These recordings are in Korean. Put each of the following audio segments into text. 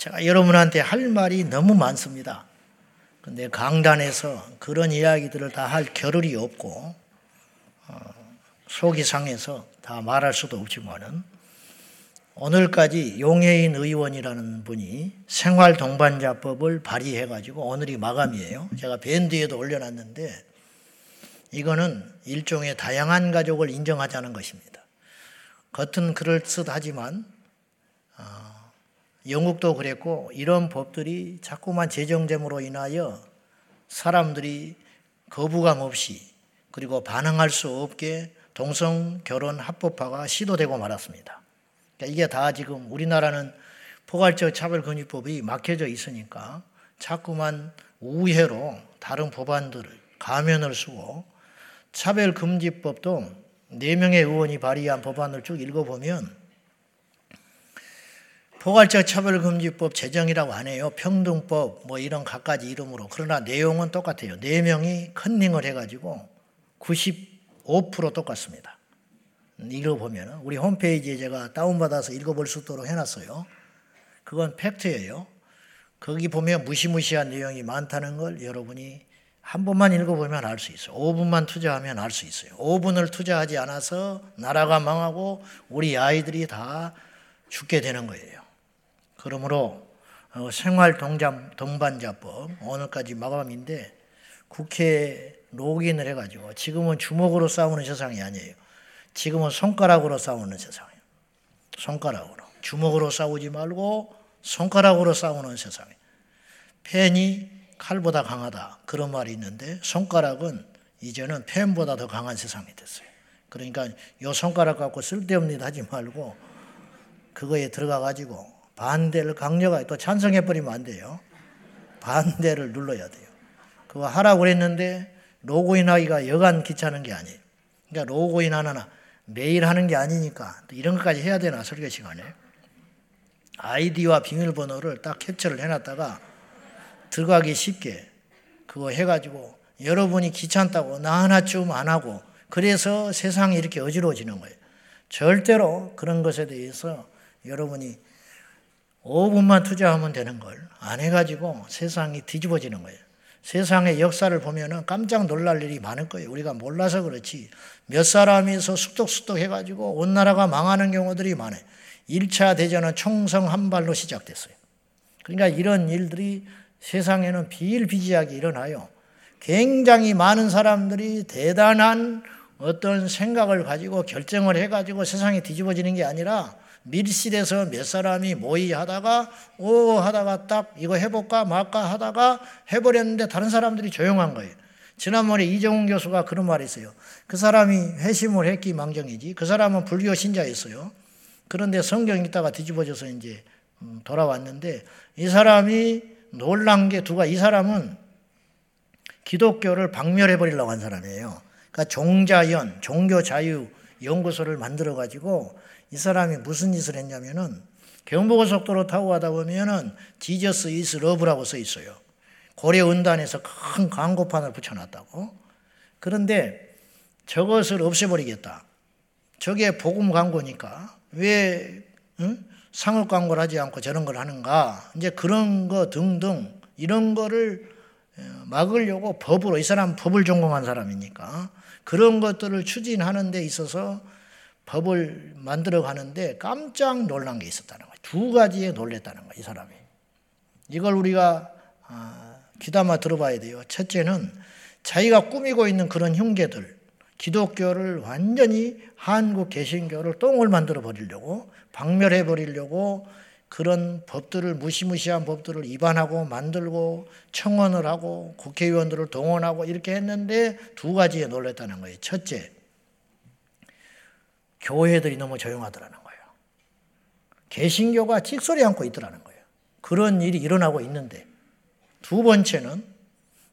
제가 여러분한테 할 말이 너무 많습니다. 근데 강단에서 그런 이야기들을 다 할 겨를이 없고 어, 속이 상해서 다 말할 수도 없지만은 오늘까지 용해인 의원이라는 분이 생활 동반자법을 발의해 가지고 오늘이 마감이에요. 제가 밴드에도 올려놨는데 이거는 일종의 다양한 가족을 인정하자는 것입니다. 겉은 그럴듯하지만 어, 영국도 그랬고 이런 법들이 자꾸만 재정됨으로 인하여 사람들이 거부감 없이 그리고 반항할 수 없게 동성 결혼 합법화가 시도되고 말았습니다. 그러니까 이게 다 지금 우리나라는 포괄적 차별금지법이 막혀져 있으니까 자꾸만 우회로 다른 법안들을 가면을 쓰고 차별 금지법도 4명의 의원이 발의한 법안을 쭉 읽어보면 포괄적 차별금지법 제정이라고 안 해요. 평등법 뭐 이런 갖가지 이름으로. 그러나 내용은 똑같아요. 4명이 컨닝을 해가지고 95% 똑같습니다. 읽어보면 우리 홈페이지에 제가 다운받아서 읽어볼 수 있도록 해놨어요. 그건 팩트예요. 거기 보면 무시무시한 내용이 많다는 걸 여러분이 한 번만 읽어보면 알 수 있어요. 5분만 투자하면 알 수 있어요. 5분을 투자하지 않아서 나라가 망하고 우리 아이들이 다 죽게 되는 거예요. 그러므로 어, 생활 동장 동반자법 오늘까지 마감인데 국회에 로그인을 해가지고 지금은 주먹으로 싸우는 세상이 아니에요. 지금은 손가락으로 싸우는 세상이에요. 손가락으로. 주먹으로 싸우지 말고 손가락으로 싸우는 세상이에요. 펜이 칼보다 강하다. 그런 말이 있는데 손가락은 이제는 펜보다 더 강한 세상이 됐어요. 그러니까 요 손가락 갖고 쓸데없는 일 하지 말고 그거에 들어가 가지고 반대를 강력하게 또 찬성해 버리면 안 돼요. 반대를 눌러야 돼요. 그거 하라고 그랬는데 로그인 하기가 여간 귀찮은 게 아니에요. 그러니까 로그인 하나 매일 하는 게 아니니까 또 이런 것까지 해야 되나 설교 시간에 아이디와 비밀번호를 딱 캡처를 해놨다가 들어가기 쉽게 그거 해가지고 여러분이 귀찮다고 나 하나쯤 안 하고 그래서 세상이 이렇게 어지러워지는 거예요. 절대로 그런 것에 대해서 여러분이 5분만 투자하면 되는 걸 안 해가지고 세상이 뒤집어지는 거예요. 세상의 역사를 보면은 깜짝 놀랄 일이 많을 거예요. 우리가 몰라서 그렇지. 몇 사람이서 쑥덕쑥덕 해가지고 온 나라가 망하는 경우들이 많아요. 1차 대전은 총성 한 발로 시작됐어요. 그러니까 이런 일들이 세상에는 비일비재하게 일어나요. 굉장히 많은 사람들이 대단한 어떤 생각을 가지고 결정을 해가지고 세상이 뒤집어지는 게 아니라 밀실에서 몇 사람이 모의하다가 오 하다가 딱 이거 해볼까 말까 하다가 해버렸는데 다른 사람들이 조용한 거예요. 지난번에 이정훈 교수가 그런 말을 했어요. 그 사람이 회심을 했기 망정이지. 그 사람은 불교 신자였어요. 그런데 성경 읽다가 뒤집어져서 이제 음, 돌아왔는데 이 사람이 놀란 게 두가 이 사람은 기독교를 박멸해 버리려고 한 사람이에요. 그러니까 종자연 종교 자유 연구소를 만들어 가지고 이 사람이 무슨 짓을 했냐면은 경부고속도로 타고 가다 보면은 지저스 이스 러브라고 써 있어요. 고려 은단에서 큰 광고판을 붙여놨다고. 그런데 저것을 없애버리겠다. 저게 복음 광고니까 왜 응? 상업 광고를 하지 않고 저런 걸 하는가? 이제 그런 거 등등 이런 거를 어, 막으려고 법으로 이 사람 법을 전공한 사람이니까 그런 것들을 추진하는 데 있어서 법을 만들어 가는데 깜짝 놀란 게 있었다는 거예요. 두 가지에 놀랬다는 거예요, 이 사람이. 이걸 우리가 아, 귀담아 들어봐야 돼요. 첫째는 자기가 꾸미고 있는 그런 흉계들, 기독교를 완전히 한국 개신교를 똥을 만들어 버리려고, 박멸해 버리려고 그런 법들을 무시무시한 법들을 위반하고 만들고 청원을 하고 국회의원들을 동원하고 이렇게 했는데 두 가지에 놀랬다는 거예요. 첫째, 교회들이 너무 조용하더라는 거예요. 개신교가 찍소리 않고 있더라는 거예요. 그런 일이 일어나고 있는데 두 번째는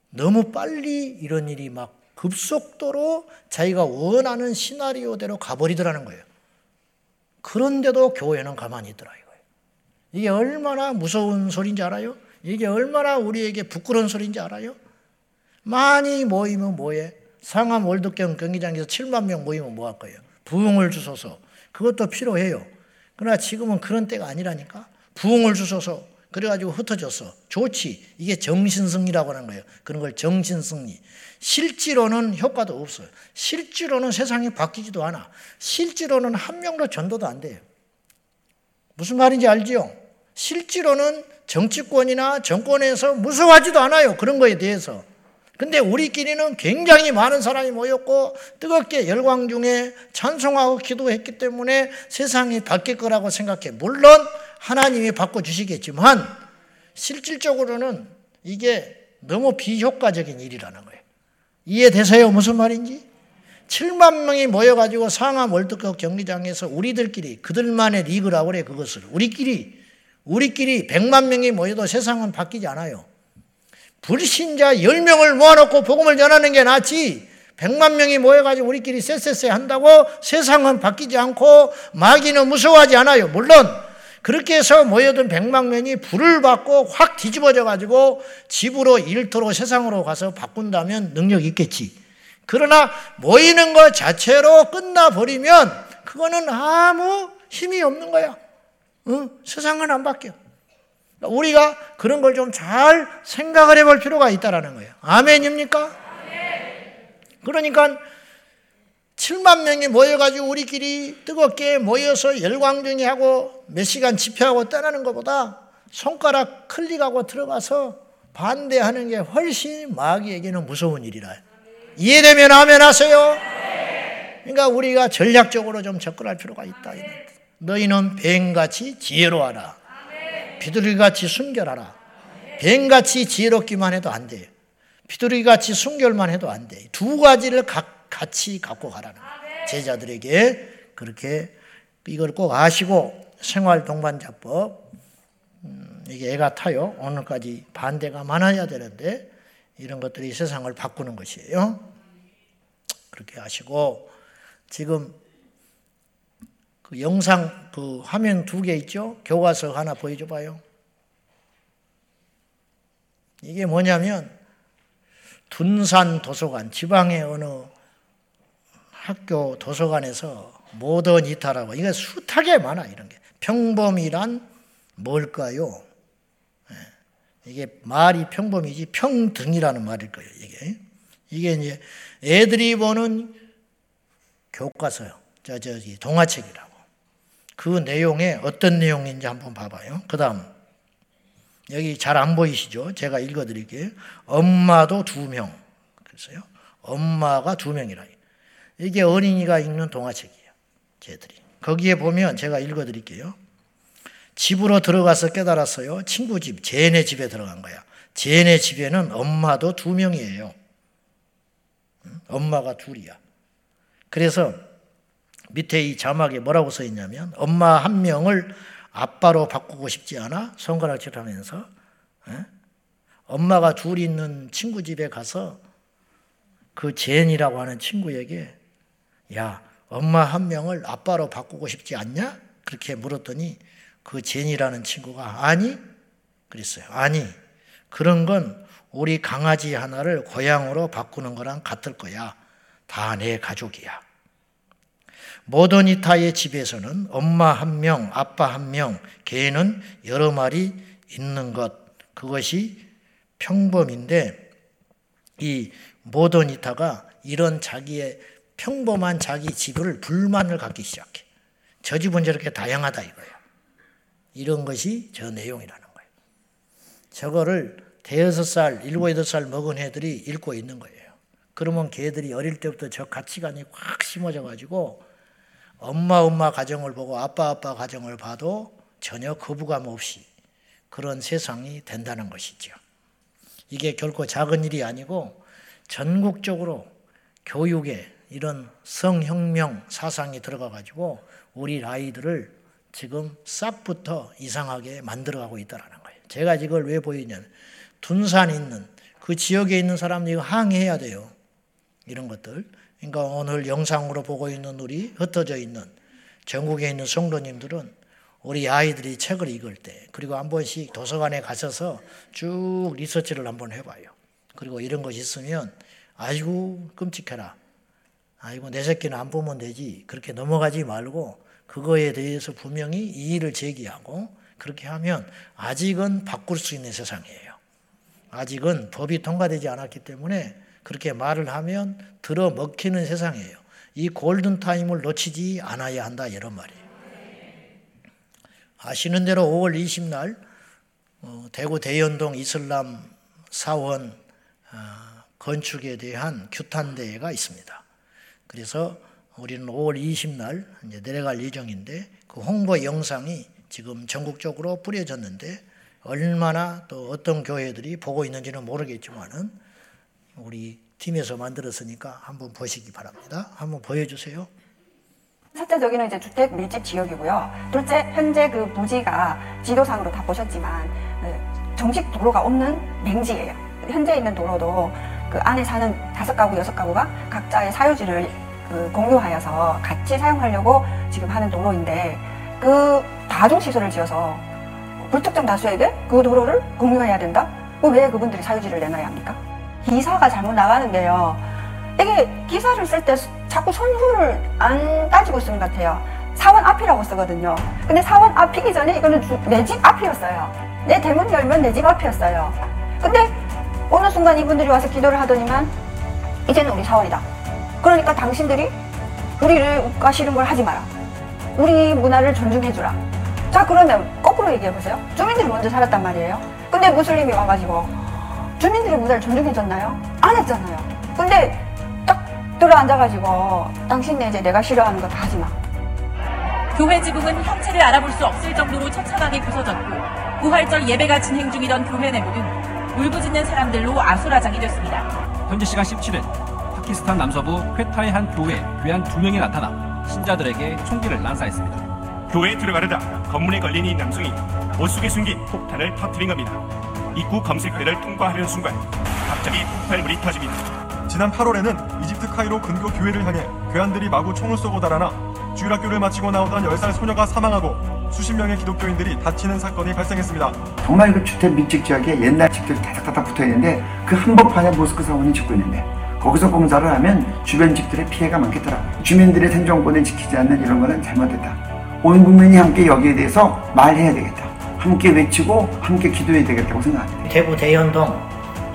너무 빨리 이런 일이 막 급속도로 자기가 원하는 시나리오대로 가버리더라는 거예요. 그런데도 교회는 가만히 있더라 이거예요. 이게 얼마나 무서운 소리인지 알아요? 이게 얼마나 우리에게 부끄러운 소리인지 알아요? 많이 모이면 뭐해? 상암 월드경 경기장에서 7만 명 모이면 뭐 할 거예요? 부흥을 주소서. 그것도 필요해요. 그러나 지금은 그런 때가 아니라니까. 부흥을 주소서. 그래가지고 흩어졌어. 좋지. 이게 정신승리라고 하는 거예요. 그런 걸 정신승리. 실제로는 효과도 없어요. 실제로는 세상이 바뀌지도 않아. 실제로는 한 명도 전도도 안 돼요. 무슨 말인지 알지요? 실제로는 정치권이나 정권에서 무서워하지도 않아요. 그런 거에 대해서. 근데 우리끼리는 굉장히 많은 사람이 모였고 뜨겁게 열광 중에 찬송하고 기도했기 때문에 세상이 바뀔 거라고 생각해. 물론 하나님이 바꿔주시겠지만 실질적으로는 이게 너무 비효과적인 일이라는 거예요. 이해되세요? 무슨 말인지? 7만 명이 모여가지고 상암 월드컵 경기장에서 우리들끼리 그들만의 리그라고 그래 그것을 우리끼리 우리끼리 100만 명이 모여도 세상은 바뀌지 않아요. 불신자 10명을 모아놓고 복음을 전하는 게 낫지 100만 명이 모여가지고 우리끼리 쎄쎄쎄 한다고 세상은 바뀌지 않고 마귀는 무서워하지 않아요. 물론 그렇게 해서 모여든 100만 명이 불을 받고 확 뒤집어져 가지고 집으로 일터로 세상으로 가서 바꾼다면 능력이 있겠지. 그러나 모이는 것 자체로 끝나버리면 그거는 아무 힘이 없는 거야. 어? 세상은 안 바뀌어. 우리가 그런 걸 좀 잘 생각을 해볼 필요가 있다라는 거예요. 아멘입니까? 그러니까 7만 명이 모여가지고 우리끼리 뜨겁게 모여서 열광중이 하고 몇 시간 집회하고 떠나는 것보다 손가락 클릭하고 들어가서 반대하는 게 훨씬 마귀에게는 무서운 일이라. 이해되면 아멘 하세요. 그러니까 우리가 전략적으로 좀 접근할 필요가 있다. 너희는 뱀같이 지혜로워라. 비둘기같이 순결하라. 뱀같이 지혜롭기만 해도 안 돼요. 비둘기같이 순결만 해도 안 돼. 두 가지를 각, 같이 갖고 가라는 거예요. 제자들에게 그렇게 이걸 꼭 아시고 생활 동반자법 음, 이게 애가 타요. 오늘까지 반대가 많아야 되는데 이런 것들이 세상을 바꾸는 것이에요. 그렇게 하시고 지금 그 영상 그 화면 두 개 있죠? 교과서 하나 보여줘 봐요. 이게 뭐냐면 둔산 도서관 지방의 어느 학교 도서관에서 모던 이탈하고 이게 숱하게 많아 이런 게 평범이란 뭘까요? 예. 이게 말이 평범이지 평등이라는 말일 거예요. 이게 이게 이제 애들이 보는 교과서요. 저 저기 동화책이라. 그 내용에 어떤 내용인지 한번 봐봐요. 그 다음, 여기 잘 안 보이시죠? 제가 읽어 드릴게요. 엄마도 두 명. 그래서요. 엄마가 두 명이라. 이게 어린이가 읽는 동화책이에요. 쟤들이. 거기에 보면 제가 읽어 드릴게요. 집으로 들어가서 깨달았어요. 친구 집, 제네 집에 들어간 거야. 제네 집에는 엄마도 두 명이에요. 엄마가 둘이야. 그래서 밑에 이 자막에 뭐라고 써 있냐면 엄마 한 명을 아빠로 바꾸고 싶지 않아 손가락질 하면서 에? 엄마가 둘 있는 친구 집에 가서 그 젠이라고 하는 친구에게 야 엄마 한 명을 아빠로 바꾸고 싶지 않냐? 그렇게 물었더니 그 젠이라는 친구가 아니 그랬어요. 아니 그런 건 우리 강아지 하나를 고양으로 바꾸는 거랑 같을 거야. 다 내 가족이야. 모더니타의 집에서는 엄마 한 명, 아빠 한 명, 개는 여러 마리 있는 것, 그것이 평범인데 이 모더니타가 이런 자기의 평범한 자기 집을 불만을 갖기 시작해. 저 집은 저렇게 다양하다 이거야. 이런 것이 저 내용이라는 거예요. 저거를 대여섯 살, 일곱, 여덟 살 먹은 애들이 읽고 있는 거예요. 그러면 걔들이 어릴 때부터 저 가치관이 확 심어져 가지고 엄마 엄마 가정을 보고 아빠 아빠 가정을 봐도 전혀 거부감 없이 그런 세상이 된다는 것이죠. 이게 결코 작은 일이 아니고 전국적으로 교육에 이런 성혁명 사상이 들어가 가지고 우리 아이들을 지금 싹부터 이상하게 만들어가고 있다는 거예요. 제가 이걸 왜 보이냐면 둔산 있는 그 지역에 있는 사람들이 항의해야 돼요. 이런 것들. 그러니까 오늘 영상으로 보고 있는 우리 흩어져 있는 전국에 있는 성도님들은 우리 아이들이 책을 읽을 때 그리고 한 번씩 도서관에 가셔서 쭉 리서치를 한번 해봐요. 그리고 이런 것이 있으면 아이고 끔찍해라. 아이고 내 새끼는 안 보면 되지. 그렇게 넘어가지 말고 그거에 대해서 분명히 이의를 제기하고 그렇게 하면 아직은 바꿀 수 있는 세상이에요. 아직은 법이 통과되지 않았기 때문에 그렇게 말을 하면 들어 먹히는 세상이에요. 이 골든 타임을 놓치지 않아야 한다 이런 말이에요. 아시는 대로 5월 20날 어, 대구 대연동 이슬람 사원 어, 건축에 대한 규탄 대회가 있습니다. 그래서 우리는 5월 20날 이제 내려갈 예정인데 그 홍보 영상이 지금 전국적으로 뿌려졌는데 얼마나 또 어떤 교회들이 보고 있는지는 모르겠지만은 우리 팀에서 만들었으니까 한번 보시기 바랍니다. 한번 보여주세요. 첫째 저기는 이제 주택 밀집 지역이고요. 둘째 현재 그 부지가 지도상으로 다 보셨지만 네, 정식 도로가 없는 맹지예요. 현재 있는 도로도 그 안에 사는 다섯 가구 여섯 가구가 각자의 사유지를 그 공유하여서 같이 사용하려고 지금 하는 도로인데 그 다중 시설을 지어서 불특정 다수에게 그 도로를 공유해야 된다? 그왜 그분들이 사유지를 내놔야 합니까? 기사가 잘못 나가는데요. 이게 기사를 쓸 때 자꾸 선후를 안 따지고 쓰는 것 같아요. 사원 앞이라고 쓰거든요. 근데 사원 앞이기 전에 이거는 내 집 앞이었어요. 내 대문 열면 내 집 앞이었어요. 근데 어느 순간 이분들이 와서 기도를 하더니만 이제는 우리 사원이다. 그러니까 당신들이 우리를 욱가시는 걸 하지 마라. 우리 문화를 존중해주라. 자 그러면 거꾸로 얘기해보세요. 주민들이 먼저 살았단 말이에요. 근데 무슬림이 와가지고 주민들의 문화를 존중해줬나요? 안 했잖아요. 근데 딱 들어앉아가지고 당신네 이제 내가 싫어하는 거 다 하지 마. 교회 지붕은 형체를 알아볼 수 없을 정도로 처참하게 부서졌고 부활절 예배가 진행 중이던 교회 내부는 울부짖는 사람들로 아수라장이 됐습니다. 현지 시간 17일 파키스탄 남서부 퀘타의 한 교회 교한 두 명이 나타나 신자들에게 총기를 난사했습니다. 교회에 들어가려다 건물에 걸린 이 남성이 옷 속에 숨긴 폭탄을 터뜨린 겁니다. 입구 검색대를 통과하려는 순간 갑자기 폭발물이 터집니다. 지난 8월에는 이집트 카이로 근교 교회를 향해 괴한들이 마구 총을 쏘고 달아나 주일학교를 마치고 나오던 10살 소녀가 사망하고 수십 명의 기독교인들이 다치는 사건이 발생했습니다. 정말 그 주택 밀집 지역에 옛날 집들이 다닥다닥 붙어 있는데 그 한복판에 모스크 사원이 짓고 있는데 거기서 공사를 하면 주변 집들의 피해가 많겠더라고요. 주민들의 생존권을 지키지 않는 이런 거는 잘못됐다. 온 국민이 함께 여기에 대해서 말해야 되겠다. 함께 외치고 함께 기도해야 되겠다고 생각합니다. 대구 대연동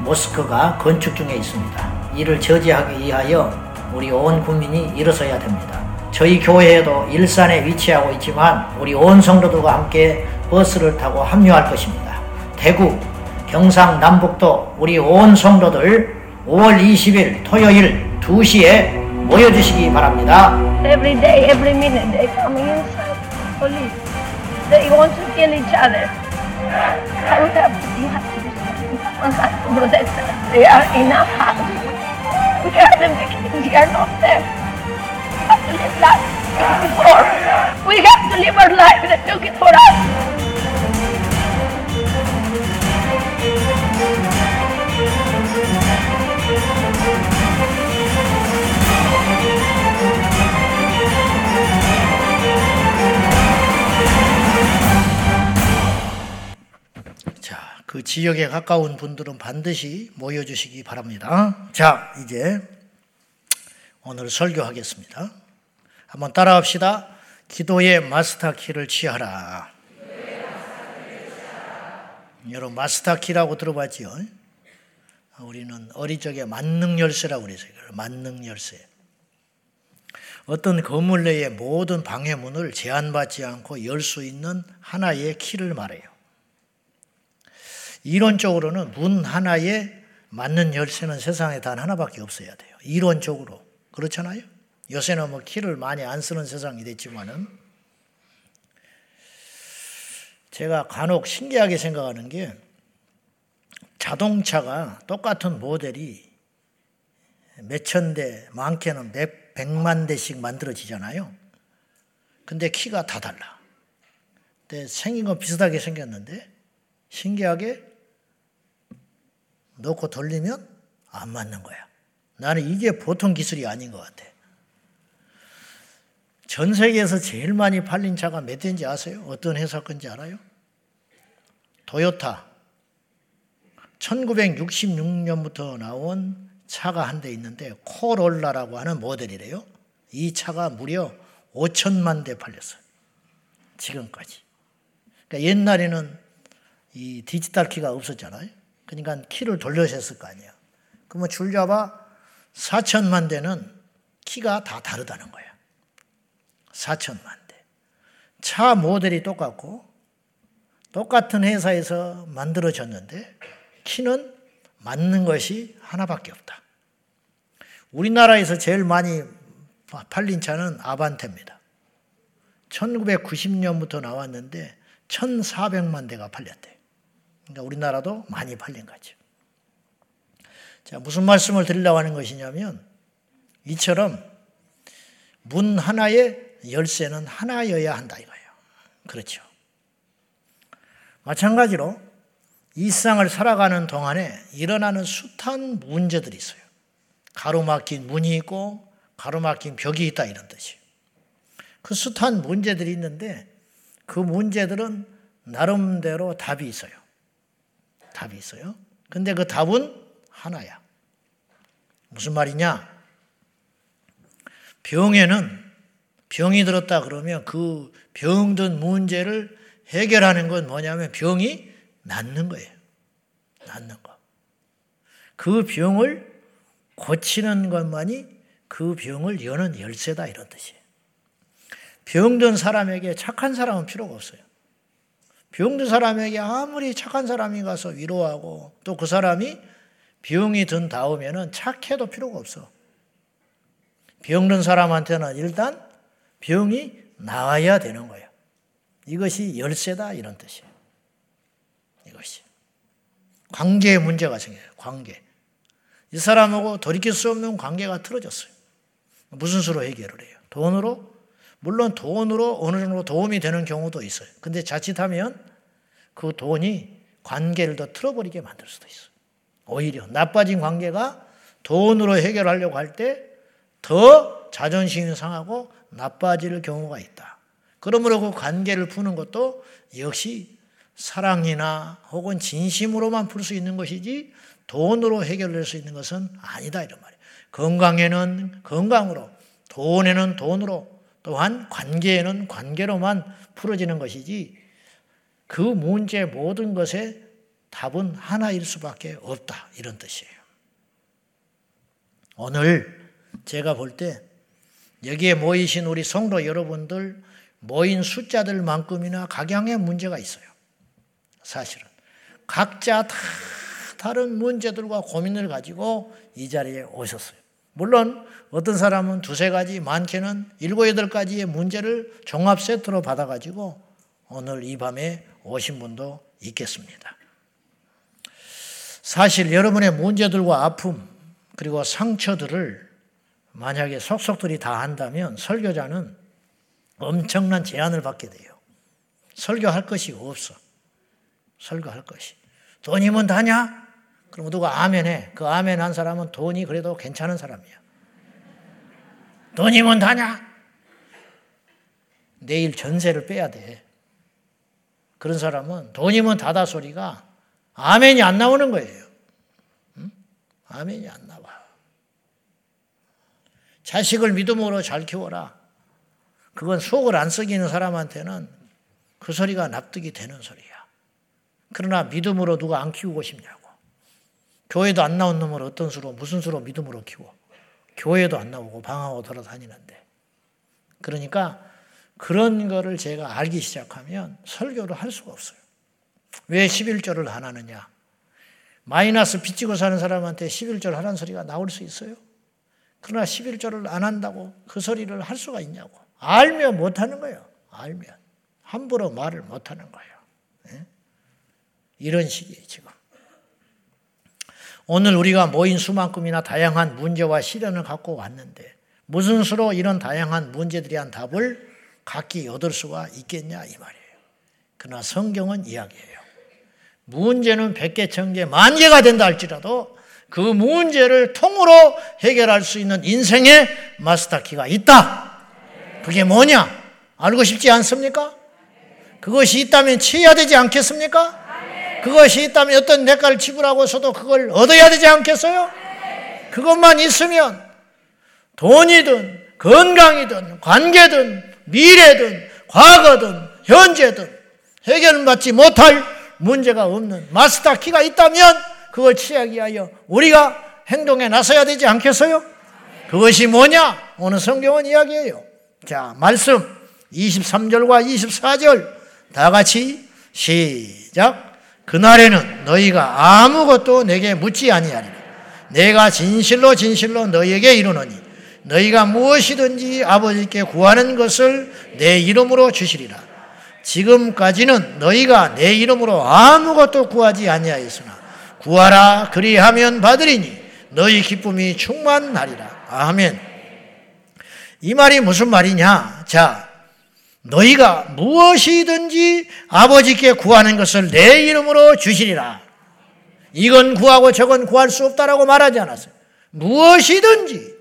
모스크가 건축 중에 있습니다. 이를 저지하기 위하여 우리 온 국민이 일어서야 됩니다. 저희 교회에도 일산에 위치하고 있지만 우리 온 성도들과 함께 버스를 타고 합류할 것입니다. 대구, 경상, 남북도 우리 온 성도들 5월 20일 토요일 2시에 모여주시기 바랍니다. Every day, every minute, they coming inside. Police. They want to kill each other. I would have, you have to has to protect them. They are in a house. We are the victims. We are not them. We have to live life before. We have to live our life that took it for us. 그 지역에 가까운 분들은 반드시 모여주시기 바랍니다. 자, 이제 오늘 설교하겠습니다. 한번 따라합시다. 기도의 마스터 키를 취하라. 여러분 마스터 키라고 들어봤지요? 우리는 어릴 적에 만능 열쇠라고 그랬어요. 만능 열쇠. 어떤 건물 내의 모든 방해문을 제한받지 않고 열 수 있는 하나의 키를 말해요. 이론적으로는 문 하나에 맞는 열쇠는 세상에 단 하나밖에 없어야 돼요. 이론적으로. 그렇잖아요? 요새는 뭐 키를 많이 안 쓰는 세상이 됐지만은 제가 간혹 신기하게 생각하는 게 자동차가 똑같은 모델이 몇천 대, 많게는 몇 백만 대씩 만들어지잖아요. 근데 키가 다 달라. 근데 생긴 건 비슷하게 생겼는데 신기하게 넣고 돌리면 안 맞는 거야. 나는 이게 보통 기술이 아닌 것 같아. 전 세계에서 제일 많이 팔린 차가 몇 대인지 아세요? 어떤 회사 건지 알아요? 토요타. 1966년부터 나온 차가 한 대 있는데 코롤라라고 하는 모델이래요. 이 차가 무려 5천만 대 팔렸어요. 지금까지. 그러니까 옛날에는 이 디지털 키가 없었잖아요. 그러니까 키를 돌려셨을 거 아니에요. 그러면 줄 잡아 4천만 대는 키가 다 다르다는 거예요. 4천만 대. 차 모델이 똑같고 똑같은 회사에서 만들어졌는데 키는 맞는 것이 하나밖에 없다. 우리나라에서 제일 많이 팔린 차는 아반떼입니다. 1990년부터 나왔는데 1,400만 대가 팔렸대요. 그러니까 우리나라도 많이 팔린 거죠. 자, 무슨 말씀을 드리려고 하는 것이냐면 이처럼 문 하나에 열쇠는 하나여야 한다 이거예요. 그렇죠. 마찬가지로 이 세상을 살아가는 동안에 일어나는 숱한 문제들이 있어요. 가로막힌 문이 있고 가로막힌 벽이 있다 이런 뜻이에요. 그 숱한 문제들이 있는데 그 문제들은 나름대로 답이 있어요. 답이 있어요. 근데 그 답은 하나야. 무슨 말이냐? 병에는 병이 들었다 그러면 그 병든 문제를 해결하는 건 뭐냐면 병이 낫는 거예요. 낫는 거. 그 병을 고치는 것만이 그 병을 여는 열쇠다 이런 뜻이에요. 병든 사람에게 착한 사람은 필요가 없어요. 병든 사람에게 아무리 착한 사람이 가서 위로하고 또 그 사람이 병이 든 다음에는 착해도 필요가 없어. 병든 사람한테는 일단 병이 나아야 되는 거예요. 이것이 열쇠다 이런 뜻이에요. 이것이. 관계의 문제가 생겨요. 관계. 이 사람하고 돌이킬 수 없는 관계가 틀어졌어요. 무슨 수로 해결을 해요? 돈으로? 물론 돈으로 어느 정도 도움이 되는 경우도 있어요. 근데 자칫하면 그 돈이 관계를 더 틀어버리게 만들 수도 있어요. 오히려 나빠진 관계가 돈으로 해결하려고 할 때 더 자존심이 상하고 나빠질 경우가 있다. 그러므로 그 관계를 푸는 것도 역시 사랑이나 혹은 진심으로만 풀 수 있는 것이지 돈으로 해결될 수 있는 것은 아니다 이런 말이에요. 건강에는 건강으로, 돈에는 돈으로, 또한 관계에는 관계로만 풀어지는 것이지 그 문제 모든 것에 답은 하나일 수밖에 없다 이런 뜻이에요. 오늘 제가 볼 때 여기에 모이신 우리 성도 여러분들 모인 숫자들만큼이나 각양의 문제가 있어요. 사실은 각자 다 다른 문제들과 고민을 가지고 이 자리에 오셨어요. 물론 어떤 사람은 두세 가지, 많게는 일곱, 여덟 가지의 문제를 종합 세트로 받아가지고 오늘 이 밤에 오신 분도 있겠습니다. 사실 여러분의 문제들과 아픔, 그리고 상처들을 만약에 속속들이 다 한다면 설교자는 엄청난 제한을 받게 돼요. 설교할 것이 없어. 설교할 것이. 돈이면 다냐? 그럼 누가 아멘 해. 그 아멘 한 사람은 돈이 그래도 괜찮은 사람이야. 돈이면 다냐? 내일 전세를 빼야 돼. 그런 사람은 돈이면 다다 소리가 아멘이 안 나오는 거예요. 응? 아멘이 안 나와. 자식을 믿음으로 잘 키워라. 그건 속을 안 썩이는 사람한테는 그 소리가 납득이 되는 소리야. 그러나 믿음으로 누가 안 키우고 싶냐고. 교회도 안 나온 놈을 어떤 수로, 무슨 수로 믿음으로 키워. 교회도 안 나오고 방하고 돌아다니는데. 그러니까 그런 거를 제가 알기 시작하면 설교를 할 수가 없어요. 왜 11조를 안 하느냐? 마이너스 빚지고 사는 사람한테 11절 하라는 소리가 나올 수 있어요? 그러나 11조를 안 한다고 그 소리를 할 수가 있냐고. 알면 못 하는 거예요. 알면. 함부로 말을 못 하는 거예요. 네? 이런 식이에요, 지금. 오늘 우리가 모인 수만큼이나 다양한 문제와 시련을 갖고 왔는데 무슨 수로 이런 다양한 문제들에 한 답을 각기 얻을 수가 있겠냐 이 말이에요. 그러나 성경은 이야기해요. 문제는 백개 천개 만 개가 된다 할지라도 그 문제를 통으로 해결할 수 있는 인생의 마스터키가 있다. 그게 뭐냐? 알고 싶지 않습니까? 그것이 있다면 취해야 되지 않겠습니까? 그것이 있다면 어떤 대가를 지불하고 서도 그걸 얻어야 되지 않겠어요? 그것만 있으면 돈이든 건강이든 관계든 미래든 과거든 현재든 해결받지 못할 문제가 없는 마스터 키가 있다면 그걸 취하기 위하여 우리가 행동에 나서야 되지 않겠어요? 그것이 뭐냐? 오늘 성경은 이야기해요. 자, 말씀 23절과 24절 다 같이 시작. 그날에는 너희가 아무것도 내게 묻지 아니하리라. 내가 진실로 진실로 너희에게 이르노니 너희가 무엇이든지 아버지께 구하는 것을 내 이름으로 주시리라. 지금까지는 너희가 내 이름으로 아무것도 구하지 아니하였으나 구하라 그리하면 받으리니 너희 기쁨이 충만하리라. 아멘. 이 말이 무슨 말이냐? 자, 너희가 무엇이든지 아버지께 구하는 것을 내 이름으로 주시리라. 이건 구하고 저건 구할 수 없다라고 말하지 않았어요. 무엇이든지,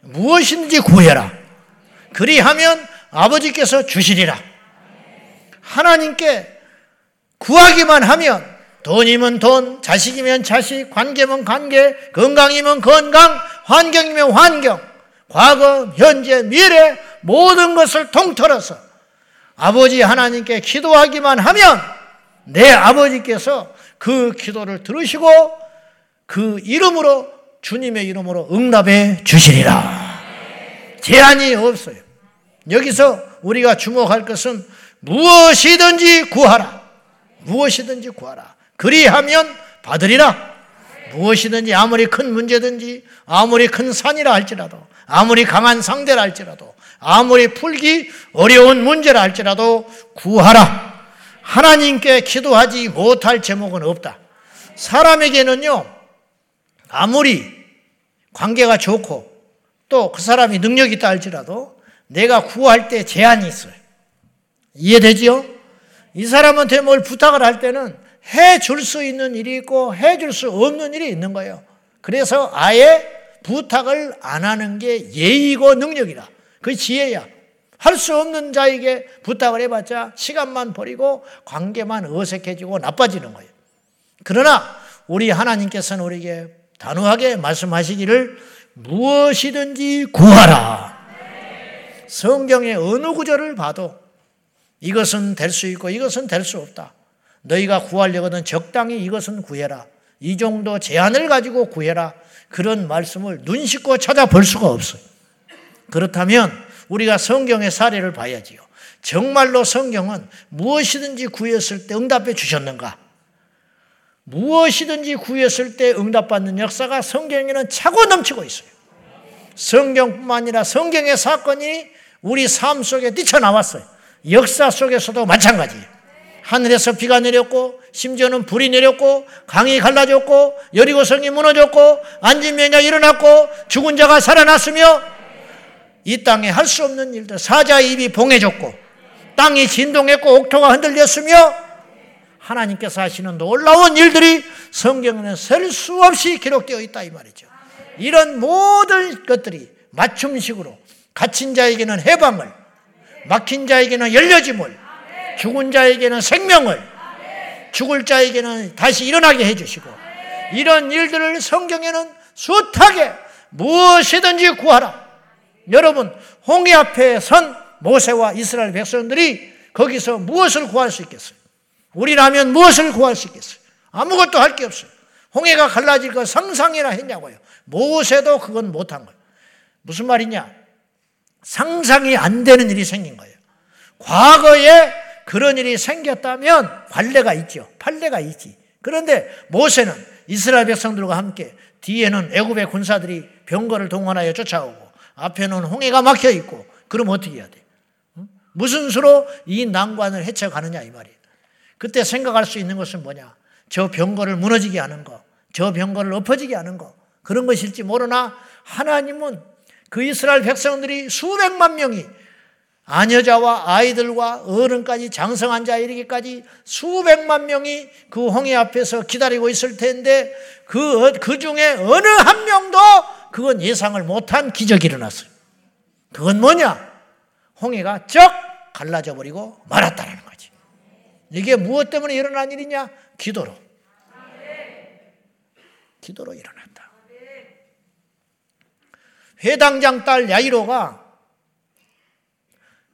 무엇이든지 구해라. 그리하면 아버지께서 주시리라. 하나님께 구하기만 하면 돈이면 돈, 자식이면 자식, 관계면 관계, 건강이면 건강, 환경이면 환경, 과거, 현재, 미래 모든 것을 통틀어서 아버지 하나님께 기도하기만 하면 내 아버지께서 그 기도를 들으시고 그 이름으로 주님의 이름으로 응답해 주시리라. 제한이 없어요. 여기서 우리가 주목할 것은 무엇이든지 구하라. 무엇이든지 구하라. 그리하면 받으리라. 무엇이든지 아무리 큰 문제든지 아무리 큰 산이라 할지라도 아무리 강한 상대라 할지라도 아무리 풀기 어려운 문제라 할지라도 구하라. 하나님께 기도하지 못할 제목은 없다. 사람에게는요, 아무리 관계가 좋고 또 그 사람이 능력이 있다 할지라도 내가 구할 때 제한이 있어요. 이해되지요? 이 사람한테 뭘 부탁을 할 때는 해 줄 수 있는 일이 있고 해 줄 수 없는 일이 있는 거예요. 그래서 아예 부탁을 안 하는 게 예의고 능력이라. 그 지혜야. 할 수 없는 자에게 부탁을 해봤자 시간만 버리고 관계만 어색해지고 나빠지는 거예요. 그러나 우리 하나님께서는 우리에게 단호하게 말씀하시기를 무엇이든지 구하라. 성경의 어느 구절을 봐도 이것은 될 수 있고 이것은 될 수 없다. 너희가 구하려거든 적당히 이것은 구해라. 이 정도 제한을 가지고 구해라. 그런 말씀을 눈 씻고 찾아볼 수가 없어요. 그렇다면 우리가 성경의 사례를 봐야지요. 정말로 성경은 무엇이든지 구했을 때 응답해 주셨는가? 무엇이든지 구했을 때 응답받는 역사가 성경에는 차고 넘치고 있어요. 성경뿐만 아니라 성경의 사건이 우리 삶 속에 뛰쳐나왔어요. 역사 속에서도 마찬가지예요. 하늘에서 비가 내렸고 심지어는 불이 내렸고 강이 갈라졌고 여리고성이 무너졌고 안진 명이 일어났고 죽은 자가 살아났으며 이 땅에 할 수 없는 일들 사자의 입이 봉해졌고 땅이 진동했고 옥토가 흔들렸으며 하나님께서 하시는 놀라운 일들이 성경에는 셀 수 없이 기록되어 있다 이 말이죠. 이런 모든 것들이 맞춤식으로 갇힌 자에게는 해방을 막힌 자에게는 열려짐을 죽은 자에게는 생명을 죽을 자에게는 다시 일어나게 해주시고 이런 일들을 성경에는 숱하게 무엇이든지 구하라. 여러분 홍해 앞에 선 모세와 이스라엘 백성들이 거기서 무엇을 구할 수 있겠어요? 우리라면 무엇을 구할 수 있겠어요? 아무것도 할 게 없어요. 홍해가 갈라질 거 상상이나 했냐고요. 모세도 그건 못한 거예요. 무슨 말이냐? 상상이 안 되는 일이 생긴 거예요. 과거에 그런 일이 생겼다면 관례가 있죠. 판례가 있지. 그런데 모세는 이스라엘 백성들과 함께 뒤에는 애굽의 군사들이 병거를 동원하여 쫓아오고 앞에는 홍해가 막혀 있고 그럼 어떻게 해야 돼? 무슨 수로 이 난관을 헤쳐가느냐 이 말이에요. 그때 생각할 수 있는 것은 뭐냐? 저 병거를 무너지게 하는 거, 저 병거를 엎어지게 하는 거 그런 것일지 모르나 하나님은 그 이스라엘 백성들이 수백만 명이 아녀자와 아이들과 어른까지 장성한 자 이르기까지 수백만 명이 그 홍해 앞에서 기다리고 있을 텐데 그, 그 중에 어느 한 명도 그건 예상을 못한 기적이 일어났어요. 그건 뭐냐? 홍해가 쩍 갈라져 버리고 말았다는 거지. 이게 무엇 때문에 일어난 일이냐? 기도로. 기도로 일어났다. 회당장 딸 야이로가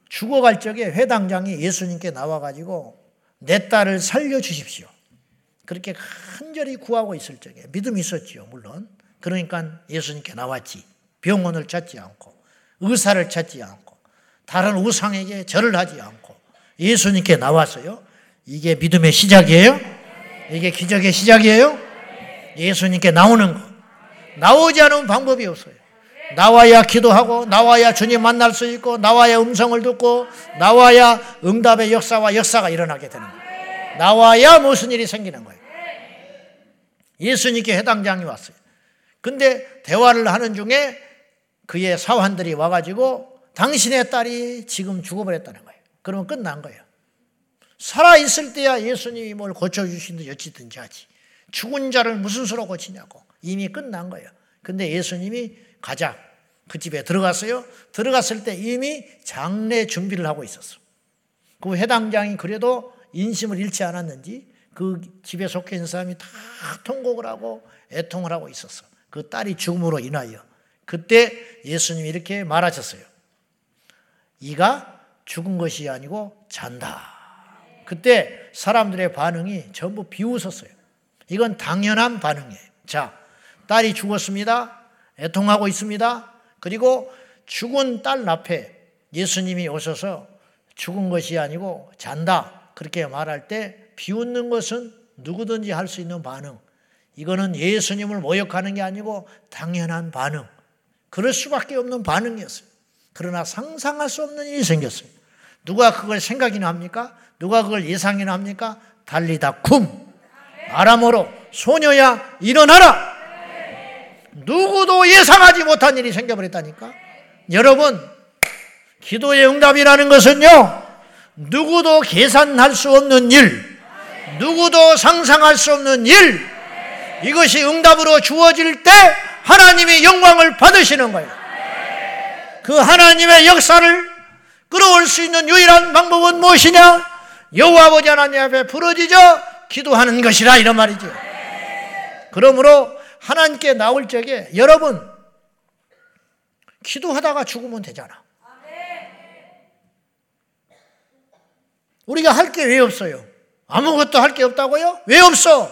죽어갈 적에 회당장이 예수님께 나와가지고 내 딸을 살려주십시오. 그렇게 간절히 구하고 있을 적에 믿음이 있었지요, 물론. 그러니까 예수님께 나왔지. 병원을 찾지 않고, 의사를 찾지 않고, 다른 우상에게 절을 하지 않고, 예수님께 나왔어요. 이게 믿음의 시작이에요? 이게 기적의 시작이에요? 예수님께 나오는 거. 나오지 않으면 방법이 없어요. 나와야 기도하고, 나와야 주님 만날 수 있고, 나와야 음성을 듣고, 나와야 응답의 역사와 역사가 일어나게 되는 거예요. 나와야 무슨 일이 생기는 거예요. 예수님께 해당장이 왔어요. 근데 대화를 하는 중에 그의 사환들이 와가지고 당신의 딸이 지금 죽어버렸다는 거예요. 그러면 끝난 거예요. 살아있을 때야 예수님이 뭘 고쳐주신지 어찌든지 하지. 죽은 자를 무슨 수로 고치냐고. 이미 끝난 거예요. 근데 예수님이 가자. 그 집에 들어갔어요. 들어갔을 때 이미 장례 준비를 하고 있었어. 그 해당장이 그래도 인심을 잃지 않았는지 그 집에 속해 있는 사람이 다 통곡을 하고 애통을 하고 있었어. 그 딸이 죽음으로 인하여. 그때 예수님이 이렇게 말하셨어요. 이가 죽은 것이 아니고 잔다. 그때 사람들의 반응이 전부 비웃었어요. 이건 당연한 반응이에요. 자, 딸이 죽었습니다. 애통하고 있습니다. 그리고 죽은 딸 앞에 예수님이 오셔서 죽은 것이 아니고 잔다. 그렇게 말할 때 비웃는 것은 누구든지 할 수 있는 반응. 이거는 예수님을 모욕하는 게 아니고 당연한 반응. 그럴 수밖에 없는 반응이었어요. 그러나 상상할 수 없는 일이 생겼어요. 누가 그걸 생각이나 합니까? 누가 그걸 예상이나 합니까? 달리다 쿰! 아람어로 소녀야 일어나라! 누구도 예상하지 못한 일이 생겨버렸다니까? 여러분, 기도의 응답이라는 것은요, 누구도 계산할 수 없는 일, 누구도 상상할 수 없는 일, 이것이 응답으로 주어질 때 하나님의 영광을 받으시는 거예요. 그 하나님의 역사를 끌어올 수 있는 유일한 방법은 무엇이냐? 여호와 아버지 하나님 앞에 부러지죠 기도하는 것이라 이런 말이죠. 그러므로 하나님께 나올 적에 여러분 기도하다가 죽으면 되잖아. 우리가 할 게 왜 없어요? 아무것도 할 게 없다고요? 왜 없어?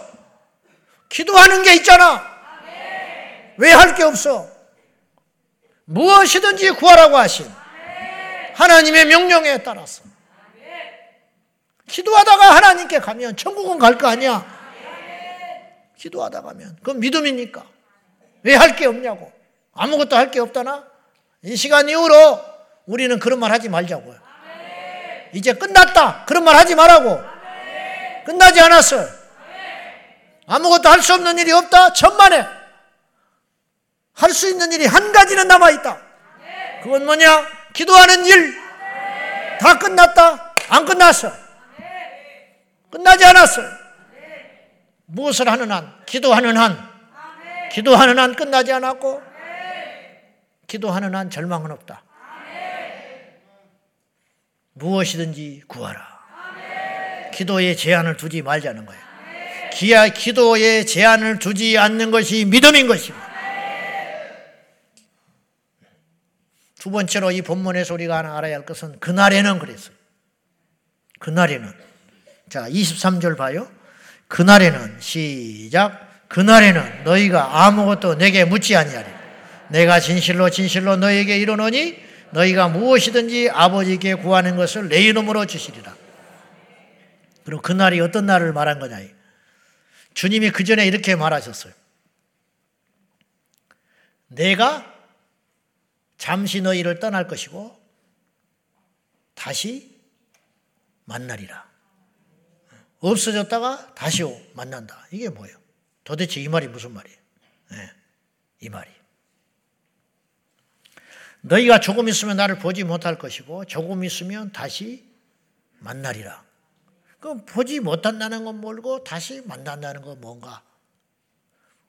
기도하는 게 있잖아. 왜 할 게 없어? 무엇이든지 구하라고 하신 하나님의 명령에 따라서 기도하다가 하나님께 가면 천국은 갈 거 아니야. 기도하다 가면 그건 믿음이니까 왜 할 게 없냐고 아무것도 할 게 없다나 이 시간 이후로 우리는 그런 말 하지 말자고요. 이제 끝났다 그런 말 하지 말라고 끝나지 않았어. 아무것도 할 수 없는 일이 없다 천만에 할 수 있는 일이 한 가지는 남아 있다. 그건 뭐냐? 기도하는 일. 다 끝났다? 안 끝났어. 끝나지 않았어. 무엇을 하는 한? 기도하는 한. 기도하는 한 끝나지 않았고, 기도하는 한 절망은 없다. 무엇이든지 구하라. 기도에 제한을 두지 말자는 거예요. 기아 기도에 제한을 두지 않는 것이 믿음인 것입니다. 두 번째로 이 본문에서 우리가 하나 알아야 할 것은 그날에는 그랬어요. 그날에는 자 23절 봐요. 그날에는 시작 그날에는 너희가 아무것도 내게 묻지 아니하리. 내가 진실로 진실로 너희에게 이르노니 너희가 무엇이든지 아버지께 구하는 것을 내 이름으로 주시리라. 그리고 그날이 어떤 날을 말한 거냐? 주님이 그 전에 이렇게 말하셨어요. 내가 잠시 너희를 떠날 것이고 다시 만나리라. 없어졌다가 다시 만난다. 이게 뭐예요? 도대체 이 말이 무슨 말이에요? 네, 이 말이. 너희가 조금 있으면 나를 보지 못할 것이고 조금 있으면 다시 만나리라. 그럼 보지 못한다는 건 뭘고 다시 만난다는 건 뭔가?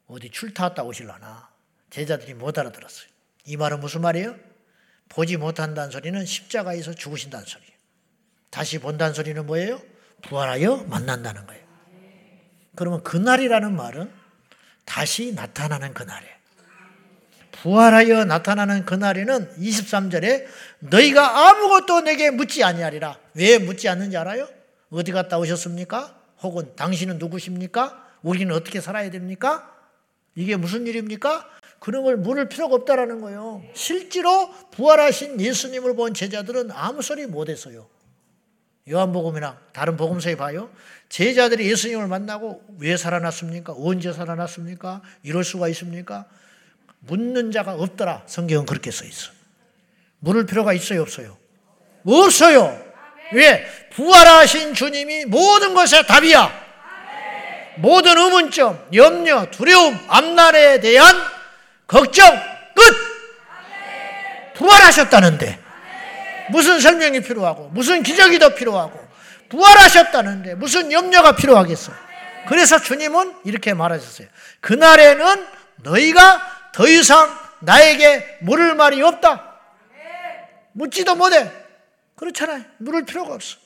어디 출타했다 오실라나? 제자들이 못 알아들었어요. 이 말은 무슨 말이에요? 보지 못한다는 소리는 십자가에서 죽으신다는 소리예요. 다시 본다는 소리는 뭐예요? 부활하여 만난다는 거예요. 그러면 그날이라는 말은 다시 나타나는 그날이에요. 부활하여 나타나는 그날에는 23절에 너희가 아무것도 내게 묻지 아니하리라. 왜 묻지 않는지 알아요? 어디 갔다 오셨습니까? 혹은 당신은 누구십니까? 우리는 어떻게 살아야 됩니까? 이게 무슨 일입니까? 그런 걸 물을 필요가 없다라는 거예요. 실제로 부활하신 예수님을 본 제자들은 아무 소리 못 했어요. 요한복음이나 다른 복음서에 봐요. 제자들이 예수님을 만나고 왜 살아났습니까? 언제 살아났습니까? 이럴 수가 있습니까? 묻는 자가 없더라. 성경은 그렇게 써 있어. 물을 필요가 있어요, 없어요? 없어요. 왜? 부활하신 주님이 모든 것의 답이야. 모든 의문점, 염려, 두려움, 앞날에 대한 걱정 끝. 부활하셨다는데 무슨 설명이 필요하고 무슨 기적이 더 필요하고 부활하셨다는데 무슨 염려가 필요하겠어. 그래서 주님은 이렇게 말하셨어요. 그날에는 너희가 더 이상 나에게 물을 말이 없다. 묻지도 못해. 그렇잖아요. 물을 필요가 없어.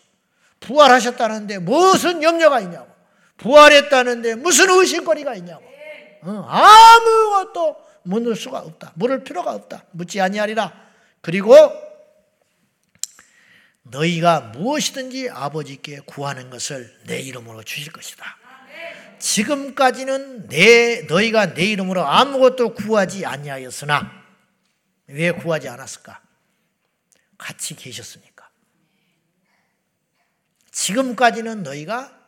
부활하셨다는데 무슨 염려가 있냐고. 부활했다는데 무슨 의심거리가 있냐고. 어, 아무것도 묻을 수가 없다. 물을 필요가 없다. 묻지 아니하리라. 그리고 너희가 무엇이든지 아버지께 구하는 것을 내 이름으로 주실 것이다. 지금까지는 내 너희가 내 이름으로 아무것도 구하지 아니하였으나 왜 구하지 않았을까? 같이 계셨으니까. 지금까지는 너희가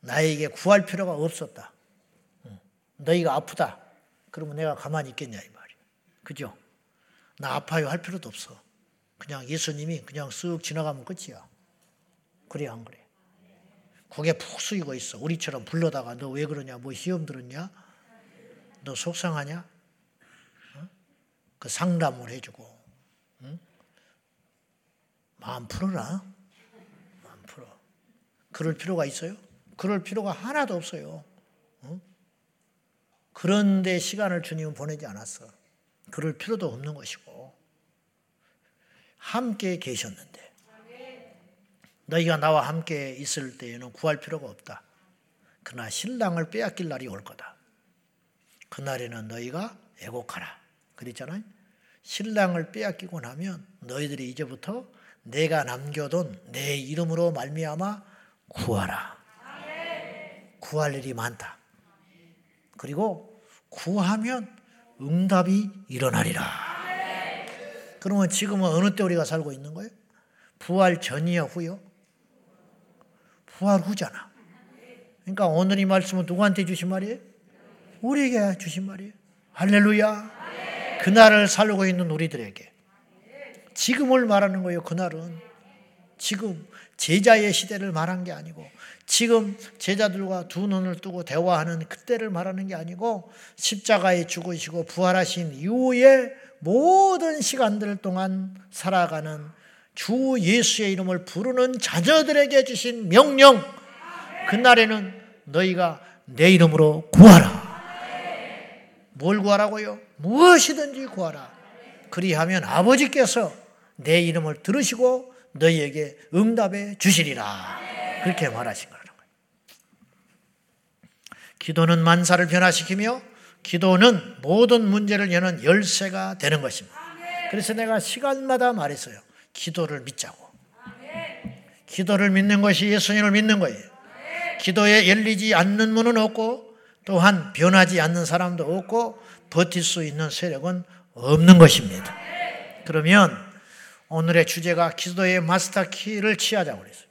나에게 구할 필요가 없었다. 너희가 아프다. 그러면 내가 가만히 있겠냐 이 말이야. 그죠? 나 아파요 할 필요도 없어. 그냥 예수님이 그냥 쓱 지나가면 끝이야. 그래 안 그래? 고개 푹 숙이고 있어. 우리처럼 불러다가 너 왜 그러냐? 뭐 시험 들었냐? 너 속상하냐? 어? 그 상담을 해주고 응? 마음 풀어라. 마음 풀어. 그럴 필요가 있어요? 그럴 필요가 하나도 없어요. 응? 그런데 시간을 주님은 보내지 않았어. 그럴 필요도 없는 것이고 함께 계셨는데 너희가 나와 함께 있을 때에는 구할 필요가 없다. 그러나 신랑을 빼앗길 날이 올 거다. 그날에는 너희가 애곡하라. 그랬잖아요. 신랑을 빼앗기고 나면 너희들이 이제부터 내가 남겨둔 내 이름으로 말미암아 구하라. 구할 일이 많다. 그리고 구하면 응답이 일어나리라. 그러면 지금은 어느 때 우리가 살고 있는 거예요? 부활 전이요, 후요? 부활 후잖아. 그러니까 오늘 이 말씀은 누구한테 주신 말이에요? 우리에게 주신 말이에요. 할렐루야. 그날을 살고 있는 우리들에게. 지금을 말하는 거예요, 그날은. 지금 제자의 시대를 말한 게 아니고 지금 제자들과 두 눈을 뜨고 대화하는 그때를 말하는 게 아니고 십자가에 죽으시고 부활하신 이후에 모든 시간들 동안 살아가는 주 예수의 이름을 부르는 자녀들에게 주신 명령 그날에는 너희가 내 이름으로 구하라. 뭘 구하라고요? 무엇이든지 구하라. 그리하면 아버지께서 내 이름을 들으시고 너희에게 응답해 주시리라. 그렇게 말하신 거라는 거예요. 기도는 만사를 변화시키며 기도는 모든 문제를 여는 열쇠가 되는 것입니다. 그래서 내가 시간마다 말했어요. 기도를 믿자고. 기도를 믿는 것이 예수님을 믿는 거예요. 기도에 열리지 않는 문은 없고 또한 변하지 않는 사람도 없고 버틸 수 있는 세력은 없는 것입니다. 그러면 오늘의 주제가 기도의 마스터 키를 취하자고 그랬어요.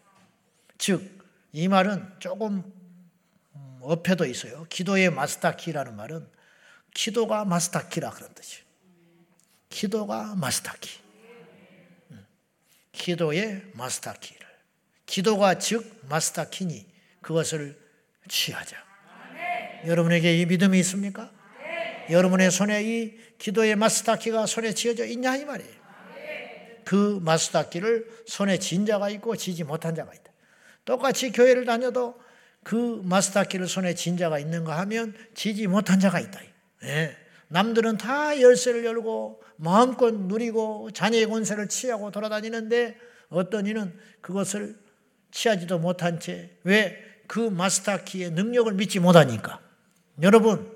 즉, 이 말은 조금 어폐도 있어요. 기도의 마스터 키라는 말은 기도가 마스터 키라 그런 뜻이에요. 기도가 마스터 키. 기도의 마스터 키를. 기도가 즉 마스터 키니 그것을 취하자. 여러분에게 이 믿음이 있습니까? 여러분의 손에 이 기도의 마스터 키가 손에 쥐어져 있냐 이 말이에요. 그 마스터 키를 손에 쥔 자가 있고 지지 못한 자가 있다. 똑같이 교회를 다녀도 그 마스터 키를 손에 쥔 자가 있는가 하면 지지 못한 자가 있다. 예. 남들은 다 열쇠를 열고 마음껏 누리고 자녀의 권세를 취하고 돌아다니는데 어떤 이는 그것을 취하지도 못한 채 왜 그 마스터 키의 능력을 믿지 못하니까 여러분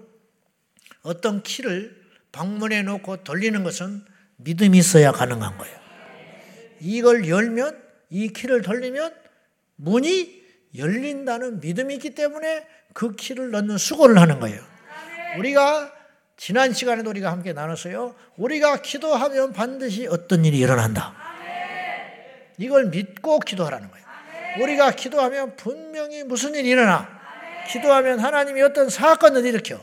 어떤 키를 방문해 놓고 돌리는 것은 믿음이 있어야 가능한 거예요. 이걸 열면 이 키를 돌리면 문이 열린다는 믿음이 있기 때문에 그 키를 넣는 수고를 하는 거예요. 우리가 지난 시간에도 우리가 함께 나눴어요. 우리가 기도하면 반드시 어떤 일이 일어난다. 이걸 믿고 기도하라는 거예요. 우리가 기도하면 분명히 무슨 일이 일어나. 기도하면 하나님이 어떤 사건을 일으켜.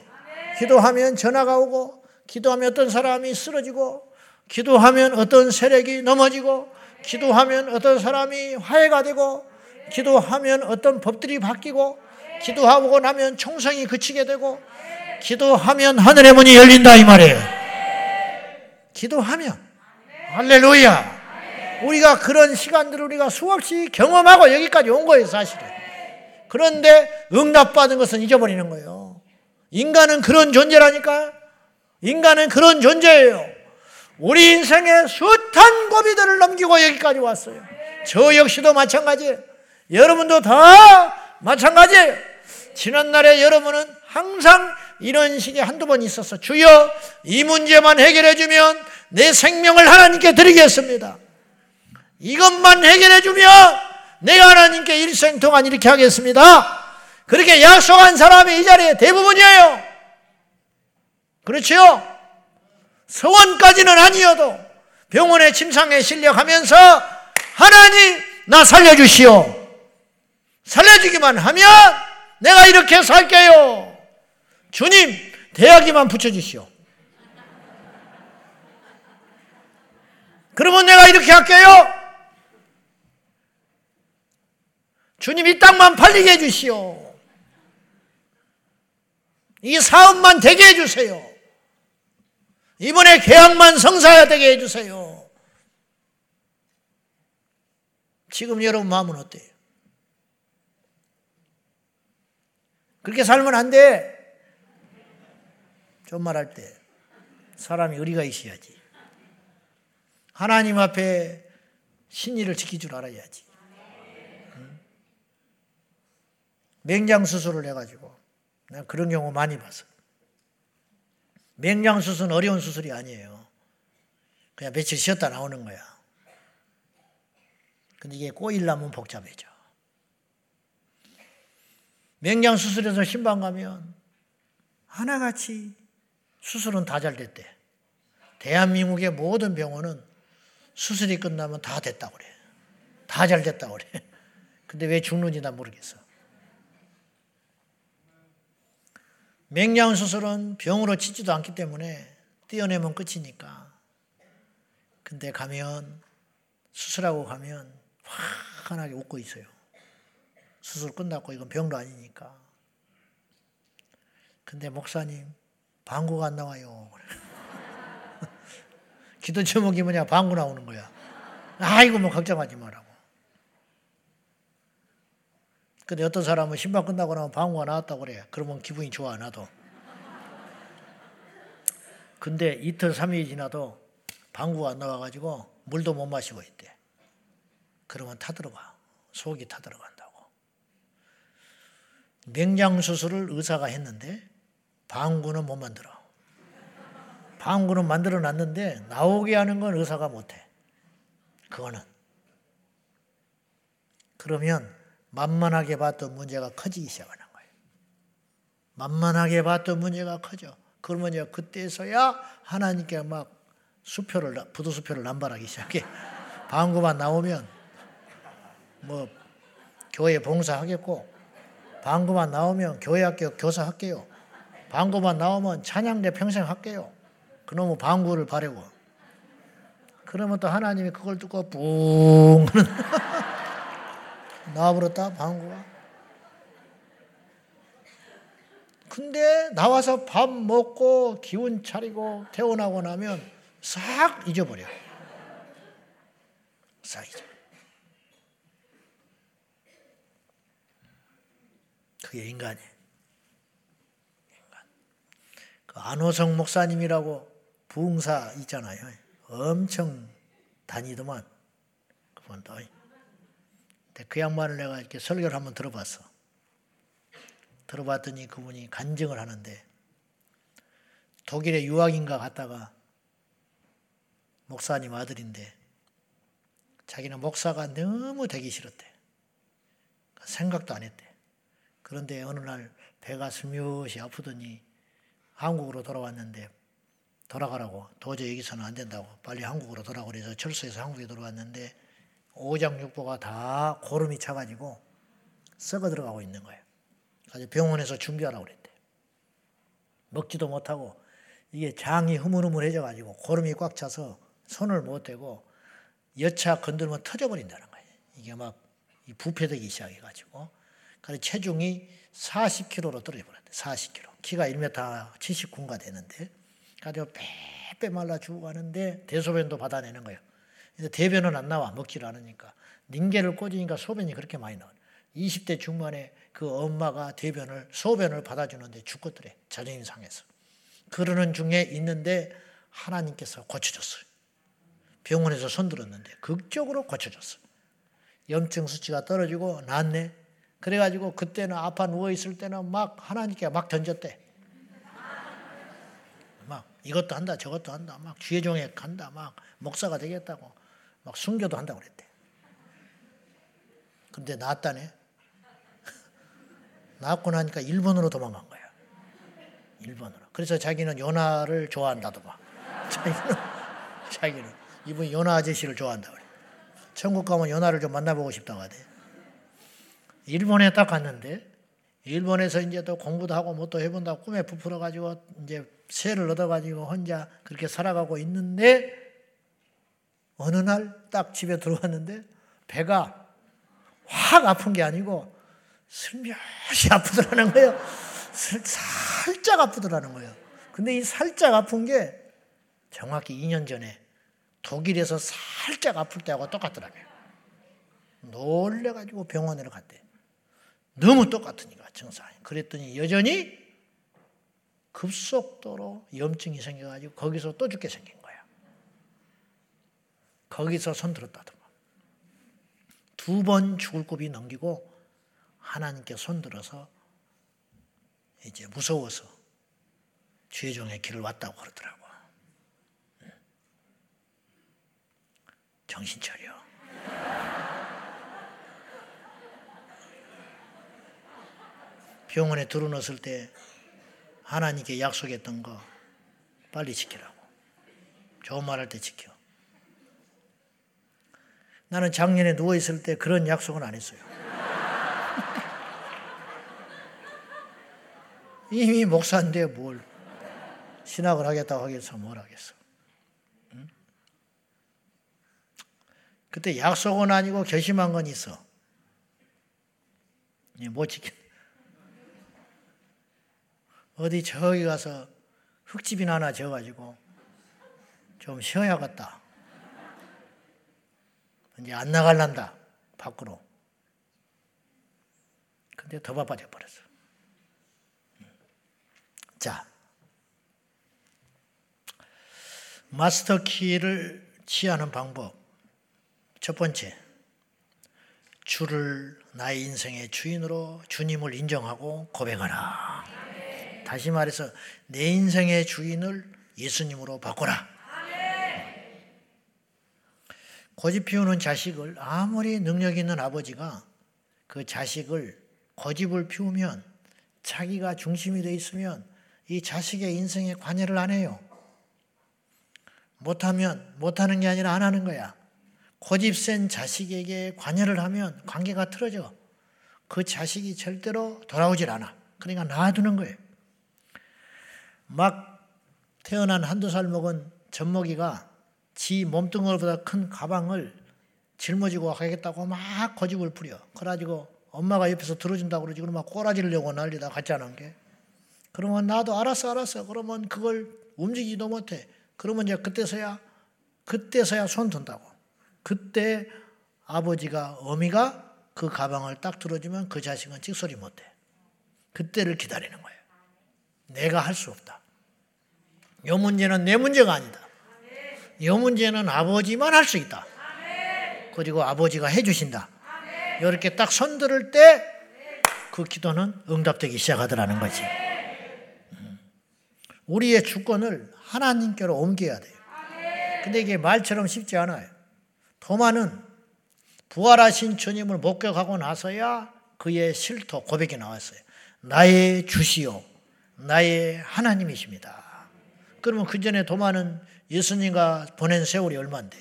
기도하면 전화가 오고, 기도하면 어떤 사람이 쓰러지고, 기도하면 어떤 세력이 넘어지고, 기도하면 어떤 사람이 화해가 되고, 기도하면 어떤 법들이 바뀌고, 기도하고 나면 총성이 그치게 되고, 기도하면 하늘의 문이 열린다 이 말이에요. 기도하면 할렐루야. 우리가 그런 시간들을 우리가 수없이 경험하고 여기까지 온 거예요, 사실은. 그런데 응답받은 것은 잊어버리는 거예요. 인간은 그런 존재라니까. 인간은 그런 존재예요. 우리 인생의 숱한 고비들을 넘기고 여기까지 왔어요. 저 역시도 마찬가지예요. 여러분도 다 마찬가지예요. 지난날에 여러분은 항상 이런 식의 한두 번 있었어. 주여, 이 문제만 해결해 주면 내 생명을 하나님께 드리겠습니다. 이것만 해결해 주면 내가 하나님께 일생 동안 이렇게 하겠습니다. 그렇게 약속한 사람이 이 자리에 대부분이에요. 그렇죠? 서원까지는 아니어도 병원에 침상에 실려가면서 하나님 나 살려주시오. 살려주기만 하면 내가 이렇게 살게요. 주님 대야기만 붙여주시오. 그러면 내가 이렇게 할게요. 주님 이 땅만 팔리게 해주시오. 이 사업만 되게 해주세요. 이번에 계약만 성사되게 해주세요. 지금 여러분 마음은 어때요? 그렇게 살면 안 돼. 좀 말할 때 사람이 의리가 있어야지. 하나님 앞에 신의를 지킬 줄 알아야지. 맹장 수술을 해가지고 난 그런 경우 많이 봤어. 맹장 수술은 어려운 수술이 아니에요. 그냥 며칠 쉬었다 나오는 거야. 근데 이게 꼬이려면 복잡해져. 맹장 수술에서 신방 가면 하나같이 수술은 다 잘 됐대. 대한민국의 모든 병원은 수술이 끝나면 다 됐다고 그래. 다 잘 됐다고 그래. 근데 왜 죽는지 난 모르겠어. 맹장 수술은 병으로 치지도 않기 때문에 떼어내면 끝이니까. 근데 가면 수술하고 가면 환하게 웃고 있어요. 수술 끝났고 이건 병도 아니니까. 근데 목사님 방구가 안 나와요. 기도 제목이 뭐냐 방구 나오는 거야. 아이고 뭐 걱정하지 말라고. 근데 어떤 사람은 신방 끝나고 나면 방구가 나왔다고 그래. 그러면 기분이 좋아 나도. 근데 이틀 삼일이 지나도 방구가 안 나와가지고 물도 못 마시고 있대. 그러면 타들어가. 속이 타들어간다고. 맹장 수술을 의사가 했는데 방구는 못 만들어. 방구는 만들어 놨는데 나오게 하는 건 의사가 못 해. 그거는. 그러면 만만하게 봤던 문제가 커지기 시작하는 거예요. 만만하게 봤던 문제가 커져. 그러면 이제 그때서야 하나님께 막 수표를, 부도 수표를 남발하기 시작해. 방구만 나오면 뭐 교회 봉사하겠고, 방구만 나오면 교회 학교 교사 할게요. 방구만 나오면 찬양대 평생 할게요. 그놈의 방구를 바래고. 그러면 또 하나님이 그걸 듣고 뿡 나와버렸다 방구가. 근데 나와서 밥 먹고 기운 차리고 퇴원하고 나면 싹 잊어버려. 싹 잊어. 그게 인간이에요. 인간. 그 안호성 목사님이라고 부흥사 있잖아요. 엄청 다니더만 그분도. 그 양반을 내가 이렇게 설교를 한번 들어봤어. 들어봤더니 그분이 간증을 하는데 독일의 유학인가 갔다가 목사님 아들인데 자기는 목사가 너무 되기 싫었대. 생각도 안 했대. 그런데 어느 날 배가 슬며시 아프더니 한국으로 돌아왔는데 돌아가라고 도저히 여기서는 안 된다고 빨리 한국으로 돌아가고 그래서 철수해서 한국에 돌아왔는데 오장육부가 다 고름이 차가지고 썩어 들어가고 있는 거예요. 그래서 병원에서 준비하라고 그랬대. 먹지도 못하고 이게 장이 흐물흐물해져 가지고 고름이 꽉 차서 손을 못 대고 여차 건들면 터져버린다는 거예요. 이게 막 부패되기 시작해가지고. 그래서 체중이 40kg로 떨어져 버렸대. 40kg. 키가 1m 79가 되는데. 그래서 빼빼 말라 죽어가는데 대소변도 받아내는 거예요. 근데 대변은 안 나와. 먹지를 않으니까. 닌게를 꽂으니까 소변이 그렇게 많이 나와. 20대 중반에 그 엄마가 대변을, 소변을 받아주는데 죽겠더래. 자존심 상해서. 그러는 중에 있는데 하나님께서 고쳐줬어요. 병원에서 손들었는데 극적으로 고쳐줬어. 염증 수치가 떨어지고 낫네. 그래가지고 그때는 아파 누워 있을 때는 막 하나님께 막 던졌대. 막 이것도 한다 저것도 한다 막 주의종에 간다 막 목사가 되겠다고 막 순교도 한다고 그랬대. 근데 낫다네. 낫고 나니까 일본으로 도망간 거야. 일본으로. 그래서 자기는 요나를 좋아한다더만. 자기는 자기는 이분 요나 아저씨를 좋아한다 그래. 천국 가면 요나를 좀 만나보고 싶다고 하대. 일본에 딱 갔는데 일본에서 이제 또 공부도 하고 뭐 또 해본다고 꿈에 부풀어 가지고 이제 새를 얻어 가지고 혼자 그렇게 살아가고 있는데 어느 날 딱 집에 들어왔는데 배가 확 아픈 게 아니고 슬며시 아프더라는 거예요. 살짝 아프더라는 거예요. 근데 이 살짝 아픈 게 정확히 2년 전에 독일에서 살짝 아플 때하고 똑같더라고요. 놀래가지고 병원에 갔대. 너무 똑같으니까 증상이. 그랬더니 여전히 급속도로 염증이 생겨가지고 거기서 또 죽게 생긴 거야. 거기서 손 들었다더만. 두 번 죽을 고비 넘기고 하나님께 손 들어서 이제 무서워서 죄종의 길을 왔다고 그러더라고. 정신 차려. 병원에 들어넣었을 때 하나님께 약속했던 거 빨리 지키라고. 좋은 말 할 때 지켜. 나는 작년에 누워있을 때 그런 약속은 안 했어요. 이미 목사인데 뭘 신학을 하겠다고 하겠어 뭘 하겠어. 응? 그때 약속은 아니고 결심한 건 있어. 못 지켜. 어디 저기 가서 흙집이나 하나 지어가지고 좀 쉬어야겠다. 이제 안 나갈란다 밖으로. 근데 더 바빠져 버렸어. 자, 마스터 키를 취하는 방법. 첫 번째, 주를 나의 인생의 주인으로 주님을 인정하고 고백하라. 다시 말해서 내 인생의 주인을 예수님으로 바꿔라. 고집 피우는 자식을 아무리 능력 있는 아버지가 그 자식을 고집을 피우면 자기가 중심이 되어 있으면 이 자식의 인생에 관여를 안 해요. 못하면 못하는 게 아니라 안 하는 거야. 고집 센 자식에게 관여를 하면 관계가 틀어져. 그 자식이 절대로 돌아오질 않아. 그러니까 놔두는 거예요. 막 태어난 한두 살 먹은 젖먹이가 지 몸뚱어리보다 큰 가방을 짊어지고 가겠다고 막 고집을 부려. 그래가지고 엄마가 옆에서 들어준다고 그러지. 그러면 꼬라지를 내고 난리다 않은 게. 그러면 나도 알았어, 알았어. 그러면 그걸 움직이지도 못해. 그러면 이제 그때서야, 그때서야 손 든다고. 그때 아버지가, 어미가 그 가방을 딱 들어주면 그 자식은 찍소리 못해. 그때를 기다리는 거예요. 내가 할 수 없다. 이 문제는 내 문제가 아니다. 이 문제는 아버지만 할 수 있다. 그리고 아버지가 해주신다. 이렇게 딱 손들을 때 그 기도는 응답되기 시작하더라는 거지. 우리의 주권을 하나님께로 옮겨야 돼요. 근데 이게 말처럼 쉽지 않아요. 도마는 부활하신 주님을 목격하고 나서야 그의 실토 고백이 나왔어요. 나의 주시요 나의 하나님이십니다. 그러면 그 전에 도마는 예수님과 보낸 세월이 얼마인데.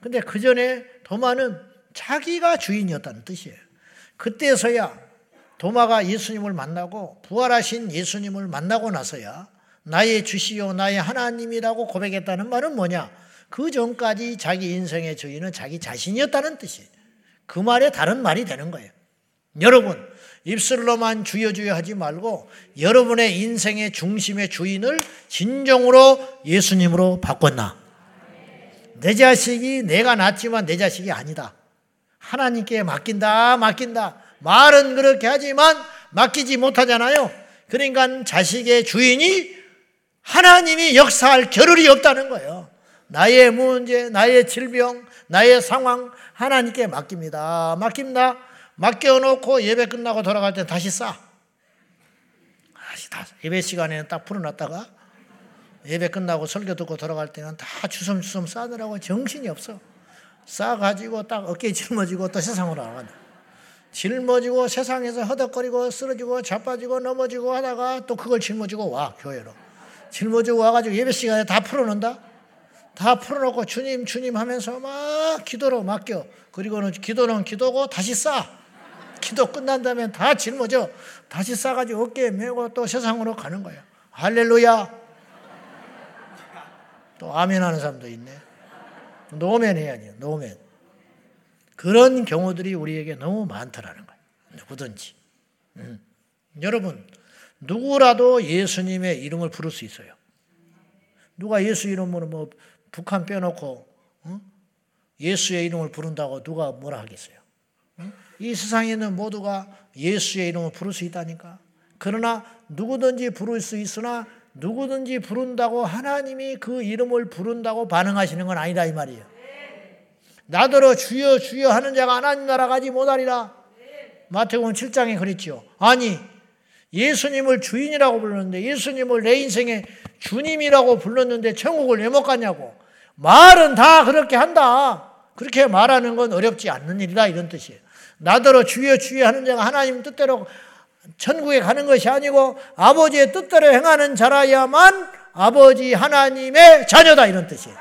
근데 그 전에 도마는 자기가 주인이었다는 뜻이에요. 그때서야 도마가 예수님을 만나고 부활하신 예수님을 만나고 나서야 나의 주시요 나의 하나님이라고 고백했다는 말은 뭐냐? 그 전까지 자기 인생의 주인은 자기 자신이었다는 뜻이에요. 그 말에 다른 말이 되는 거예요. 여러분, 입술로만 주여 주여 하지 말고 여러분의 인생의 중심의 주인을 진정으로 예수님으로 바꿨나? 내 자식이 내가 낳지만 내 자식이 아니다. 하나님께 맡긴다, 맡긴다. 말은 그렇게 하지만 맡기지 못하잖아요. 그러니까 자식의 주인이 하나님이 역사할 겨를이 없다는 거예요. 나의 문제, 나의 질병, 나의 상황 하나님께 맡깁니다. 맡깁니다. 맡겨놓고 예배 끝나고 돌아갈 때 다시 싸. 다시 다 예배 시간에는 딱 풀어놨다가 예배 끝나고 설교 듣고 돌아갈 때는 다 주섬주섬 싸느라고 정신이 없어. 싸가지고 딱 어깨에 짊어지고 또 세상으로 나간다. 짊어지고 세상에서 허덕거리고 쓰러지고 자빠지고 넘어지고 하다가 또 그걸 짊어지고 와 교회로. 짊어지고 와가지고 예배 시간에 다 풀어놓는다. 다 풀어놓고 주님 주님 하면서 막 기도로 맡겨. 그리고는 기도는 기도고 다시 싸. 기도 끝난 다음에 다 짊어져. 다시 싸가지고 어깨에 메고 또 세상으로 가는 거야. 할렐루야. 또 아멘 하는 사람도 있네. 노멘 해야지, 노멘. 그런 경우들이 우리에게 너무 많더라는 거예요. 누구든지. 음. 여러분, 누구라도 예수님의 이름을 부를 수 있어요. 누가 예수 이름으로 뭐 북한 빼놓고 어? 예수의 이름을 부른다고 누가 뭐라 하겠어요? 어? 이 세상에 있는 모두가 예수의 이름을 부를 수 있다니까. 그러나 누구든지 부를 수 있으나 누구든지 부른다고 하나님이 그 이름을 부른다고 반응하시는 건 아니다 이 말이에요. 나더러 주여 주여 하는 자가 하나님 나라 가지 못하리라. 마태복음 7장에 그랬죠. 아니 예수님을 주인이라고 불렀는데 예수님을 내 인생의 주님이라고 불렀는데 천국을 왜 못 가냐고. 말은 다 그렇게 한다. 그렇게 말하는 건 어렵지 않는 일이다 이런 뜻이에요. 나더러 주여 주여 하는 자가 하나님 뜻대로 천국에 가는 것이 아니고 아버지의 뜻대로 행하는 자라야만 아버지 하나님의 자녀다 이런 뜻이에요.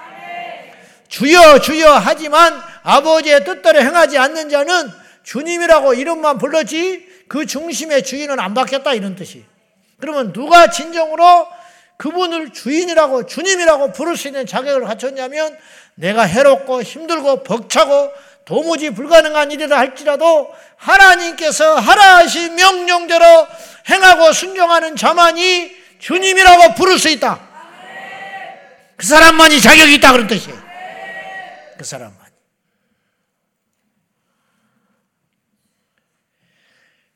주여 주여 하지만 아버지의 뜻대로 행하지 않는 자는 주님이라고 이름만 불렀지 그 중심의 주인은 안 바뀌었다 이런 뜻이. 그러면 누가 진정으로 그분을 주인이라고 주님이라고 부를 수 있는 자격을 갖췄냐면 내가 해롭고 힘들고 벅차고 도무지 불가능한 일이라 할지라도 하나님께서 하라 하신 명령대로 행하고 순종하는 자만이 주님이라고 부를 수 있다. 그 사람만이 자격이 있다 그런 뜻이에요. 그 사람만.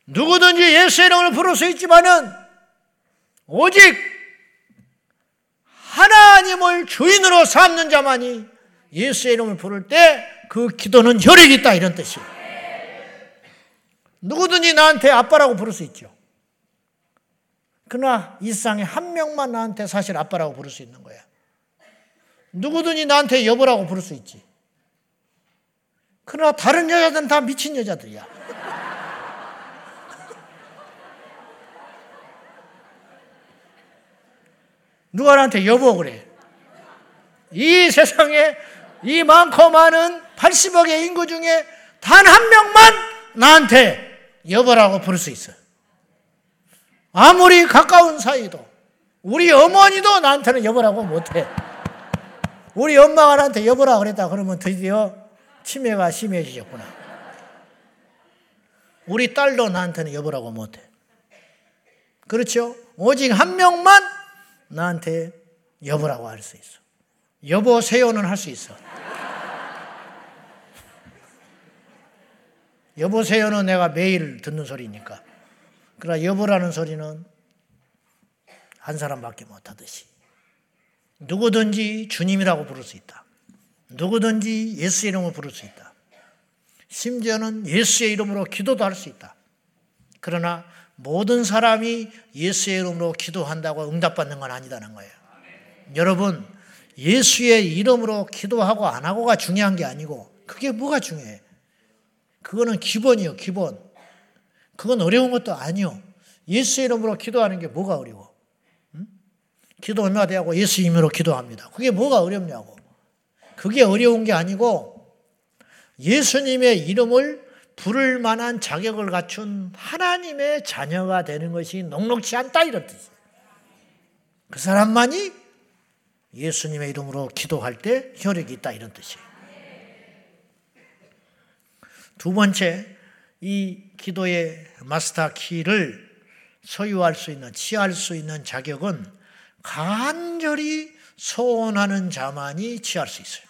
누구든지 예수의 이름을 부를 수 있지만은 오직 하나님을 주인으로 삼는 자만이 예수의 이름을 부를 때 그 기도는 혈액이 있다 이런 뜻이에요. 누구든지 나한테 아빠라고 부를 수 있죠. 그러나 이 세상에 한 명만 나한테 사실 아빠라고 부를 수 있는 거야. 누구든지 나한테 여보라고 부를 수 있지. 그러나 다른 여자들은 다 미친 여자들이야. 누가 나한테 여보 그래. 이 세상에 이 많고 많은 80억의 인구 중에 단 한 명만 나한테 여보라고 부를 수 있어. 아무리 가까운 사이도 우리 어머니도 나한테는 여보라고 못해. 우리 엄마가 나한테 여보라 그랬다 그러면 드디어 치매가 심해지셨구나. 우리 딸도 나한테는 여보라고 못해. 그렇죠? 오직 한 명만 나한테 여보라고 할 수 있어. 여보세요는 할 수 있어. 여보세요는 내가 매일 듣는 소리니까. 그러나 여보라는 소리는 한 사람밖에 못하듯이. 누구든지 주님이라고 부를 수 있다. 누구든지 예수 이름을 부를 수 있다. 심지어는 예수의 이름으로 기도도 할 수 있다. 그러나 모든 사람이 예수의 이름으로 기도한다고 응답받는 건 아니다는 거예요. 여러분, 예수의 이름으로 기도하고 안 하고가 중요한 게 아니고, 그게 뭐가 중요해? 그거는 기본이요, 기본. 그건 어려운 것도 아니요. 예수 이름으로 기도하는 게 뭐가 어려워? 응? 기도 얼마 되고 예수 이름으로 기도합니다. 그게 뭐가 어렵냐고. 그게 어려운 게 아니고 예수님의 이름을 부를 만한 자격을 갖춘 하나님의 자녀가 되는 것이 녹록지 않다 이런 뜻이에요. 그 사람만이 예수님의 이름으로 기도할 때 효력이 있다 이런 뜻이에요. 두 번째, 이 기도의 마스터 키를 소유할 수 있는, 취할 수 있는 자격은 간절히 소원하는 자만이 취할 수 있어요.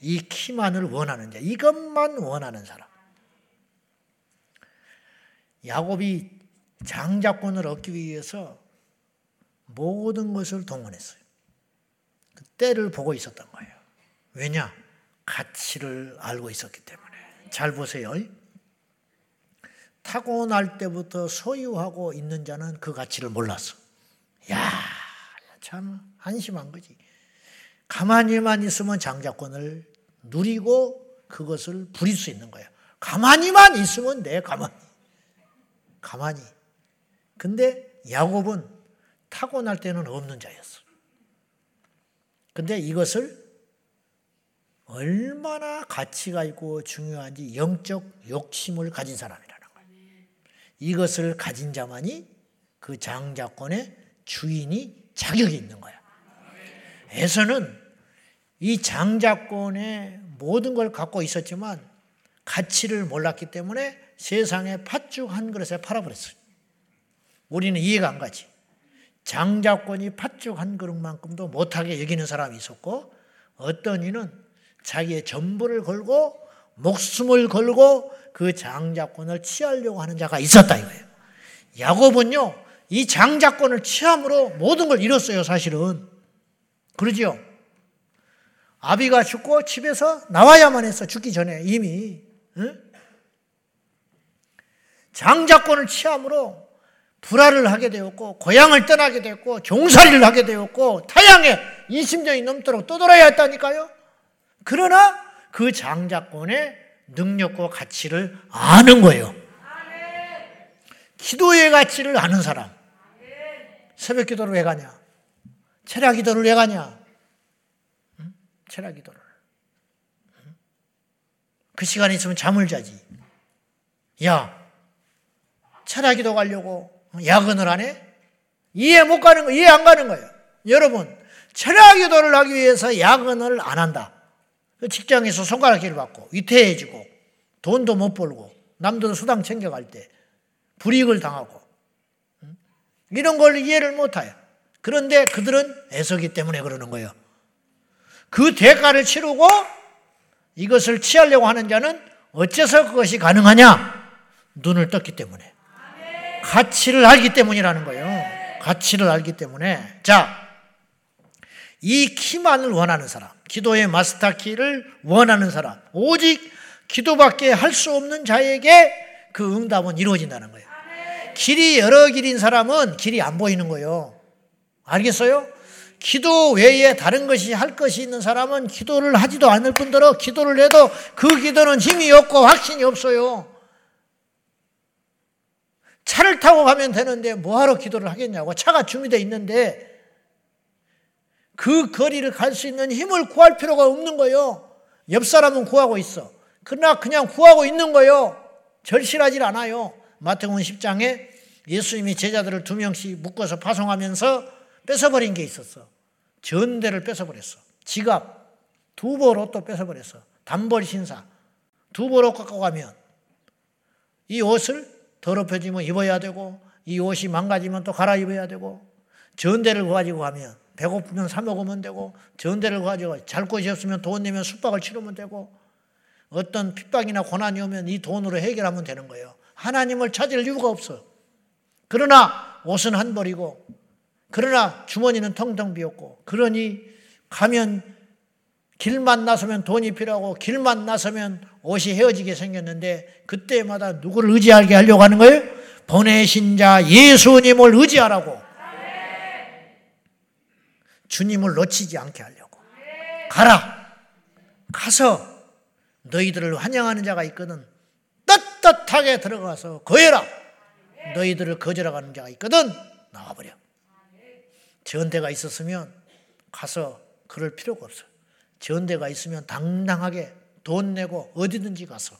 이 키만을 원하는 자, 이것만 원하는 사람. 야곱이 장자권을 얻기 위해서 모든 것을 동원했어요. 그 때를 보고 있었던 거예요. 왜냐? 가치를 알고 있었기 때문에. 잘 보세요. 타고날 때부터 소유하고 있는 자는 그 가치를 몰랐어. 야, 참 한심한 거지. 가만히만 있으면 장자권을 누리고 그것을 부릴 수 있는 거예요. 가만히만 있으면 내 가만히. 가만히. 근데 야곱은 타고날 때는 없는 자였어. 근데 이것을 얼마나 가치가 있고 중요한지 영적 욕심을 가진 사람이라는 거예요. 이것을 가진 자만이 그 장자권의 주인이 자격이 있는 거야. 에서는 이 장자권의 모든 걸 갖고 있었지만 가치를 몰랐기 때문에 세상에 팥죽 한 그릇에 팔아버렸어요. 우리는 이해가 안 가지. 장자권이 팥죽 한 그릇만큼도 못하게 여기는 사람이 있었고 어떤 이는 자기의 전부를 걸고 목숨을 걸고 그 장자권을 취하려고 하는 자가 있었다 이거예요. 야곱은요, 이 장자권을 취함으로 모든 걸 잃었어요, 사실은. 그러지요? 아비가 죽고 집에서 나와야만 했어, 죽기 전에 이미. 응? 장자권을 취함으로 불화를 하게 되었고, 고향을 떠나게 되었고, 종살이를 하게 되었고, 타양에 20년이 넘도록 떠돌아야 했다니까요? 그러나 그 장자권의 능력과 가치를 아는 거예요. 기도의 가치를 아는 사람. 새벽 기도를 왜 가냐? 철야 기도를 왜 가냐? 응? 철야 기도를. 응? 그 시간에 있으면 잠을 자지. 야, 철야 기도 가려고 야근을 안 해? 이해 못 가는 거, 이해 안 가는 거예요. 여러분, 철야 기도를 하기 위해서 야근을 안 한다. 그 직장에서 손가락질 받고, 위태해지고, 돈도 못 벌고, 남들 수당 챙겨갈 때, 불이익을 당하고, 이런 걸 이해를 못해요. 그런데 그들은 애서기 때문에 그러는 거예요. 그 대가를 치르고 이것을 취하려고 하는 자는 어째서 그것이 가능하냐? 눈을 떴기 때문에. 가치를 알기 때문이라는 거예요. 가치를 알기 때문에. 자, 이 키만을 원하는 사람, 기도의 마스터 키를 원하는 사람, 오직 기도밖에 할 수 없는 자에게 그 응답은 이루어진다는 거예요. 길이 여러 길인 사람은 길이 안 보이는 거예요. 알겠어요? 기도 외에 다른 것이 할 것이 있는 사람은 기도를 하지도 않을 뿐더러 기도를 해도 그 기도는 힘이 없고 확신이 없어요. 차를 타고 가면 되는데 뭐하러 기도를 하겠냐고. 차가 준비되어 있는데 그 거리를 갈 수 있는 힘을 구할 필요가 없는 거예요. 옆 사람은 구하고 있어. 그러나 그냥 구하고 있는 거예요. 절실하지 않아요. 마태복음 10장에 예수님이 제자들을 두 명씩 묶어서 파송하면서 뺏어버린 게 있었어. 전대를 뺏어버렸어. 지갑, 두벌 옷도 뺏어버렸어. 단벌 신사. 두벌 옷 갖고 가면 이 옷을 더럽혀지면 입어야 되고 이 옷이 망가지면 또 갈아입어야 되고 전대를 가지고 가면 배고프면 사 먹으면 되고 전대를 가지고 잘 곳이 없으면 돈 내면 숙박을 치르면 되고 어떤 핍박이나 고난이 오면 이 돈으로 해결하면 되는 거예요. 하나님을 찾을 이유가 없어. 그러나 옷은 한 벌이고 그러나 주머니는 텅텅 비었고 그러니 가면 길만 나서면 돈이 필요하고 길만 나서면 옷이 헤어지게 생겼는데 그때마다 누구를 의지하게 하려고 하는 거예요? 보내신 자 예수님을 의지하라고. 주님을 놓치지 않게 하려고. 가라. 가서 너희들을 환영하는 자가 있거든. 떳떳하게 들어가서 거해라. 너희들을 거절하는 자가 있거든 나와버려. 전대가 있었으면 가서 그럴 필요가 없어. 전대가 있으면 당당하게 돈 내고 어디든지 가서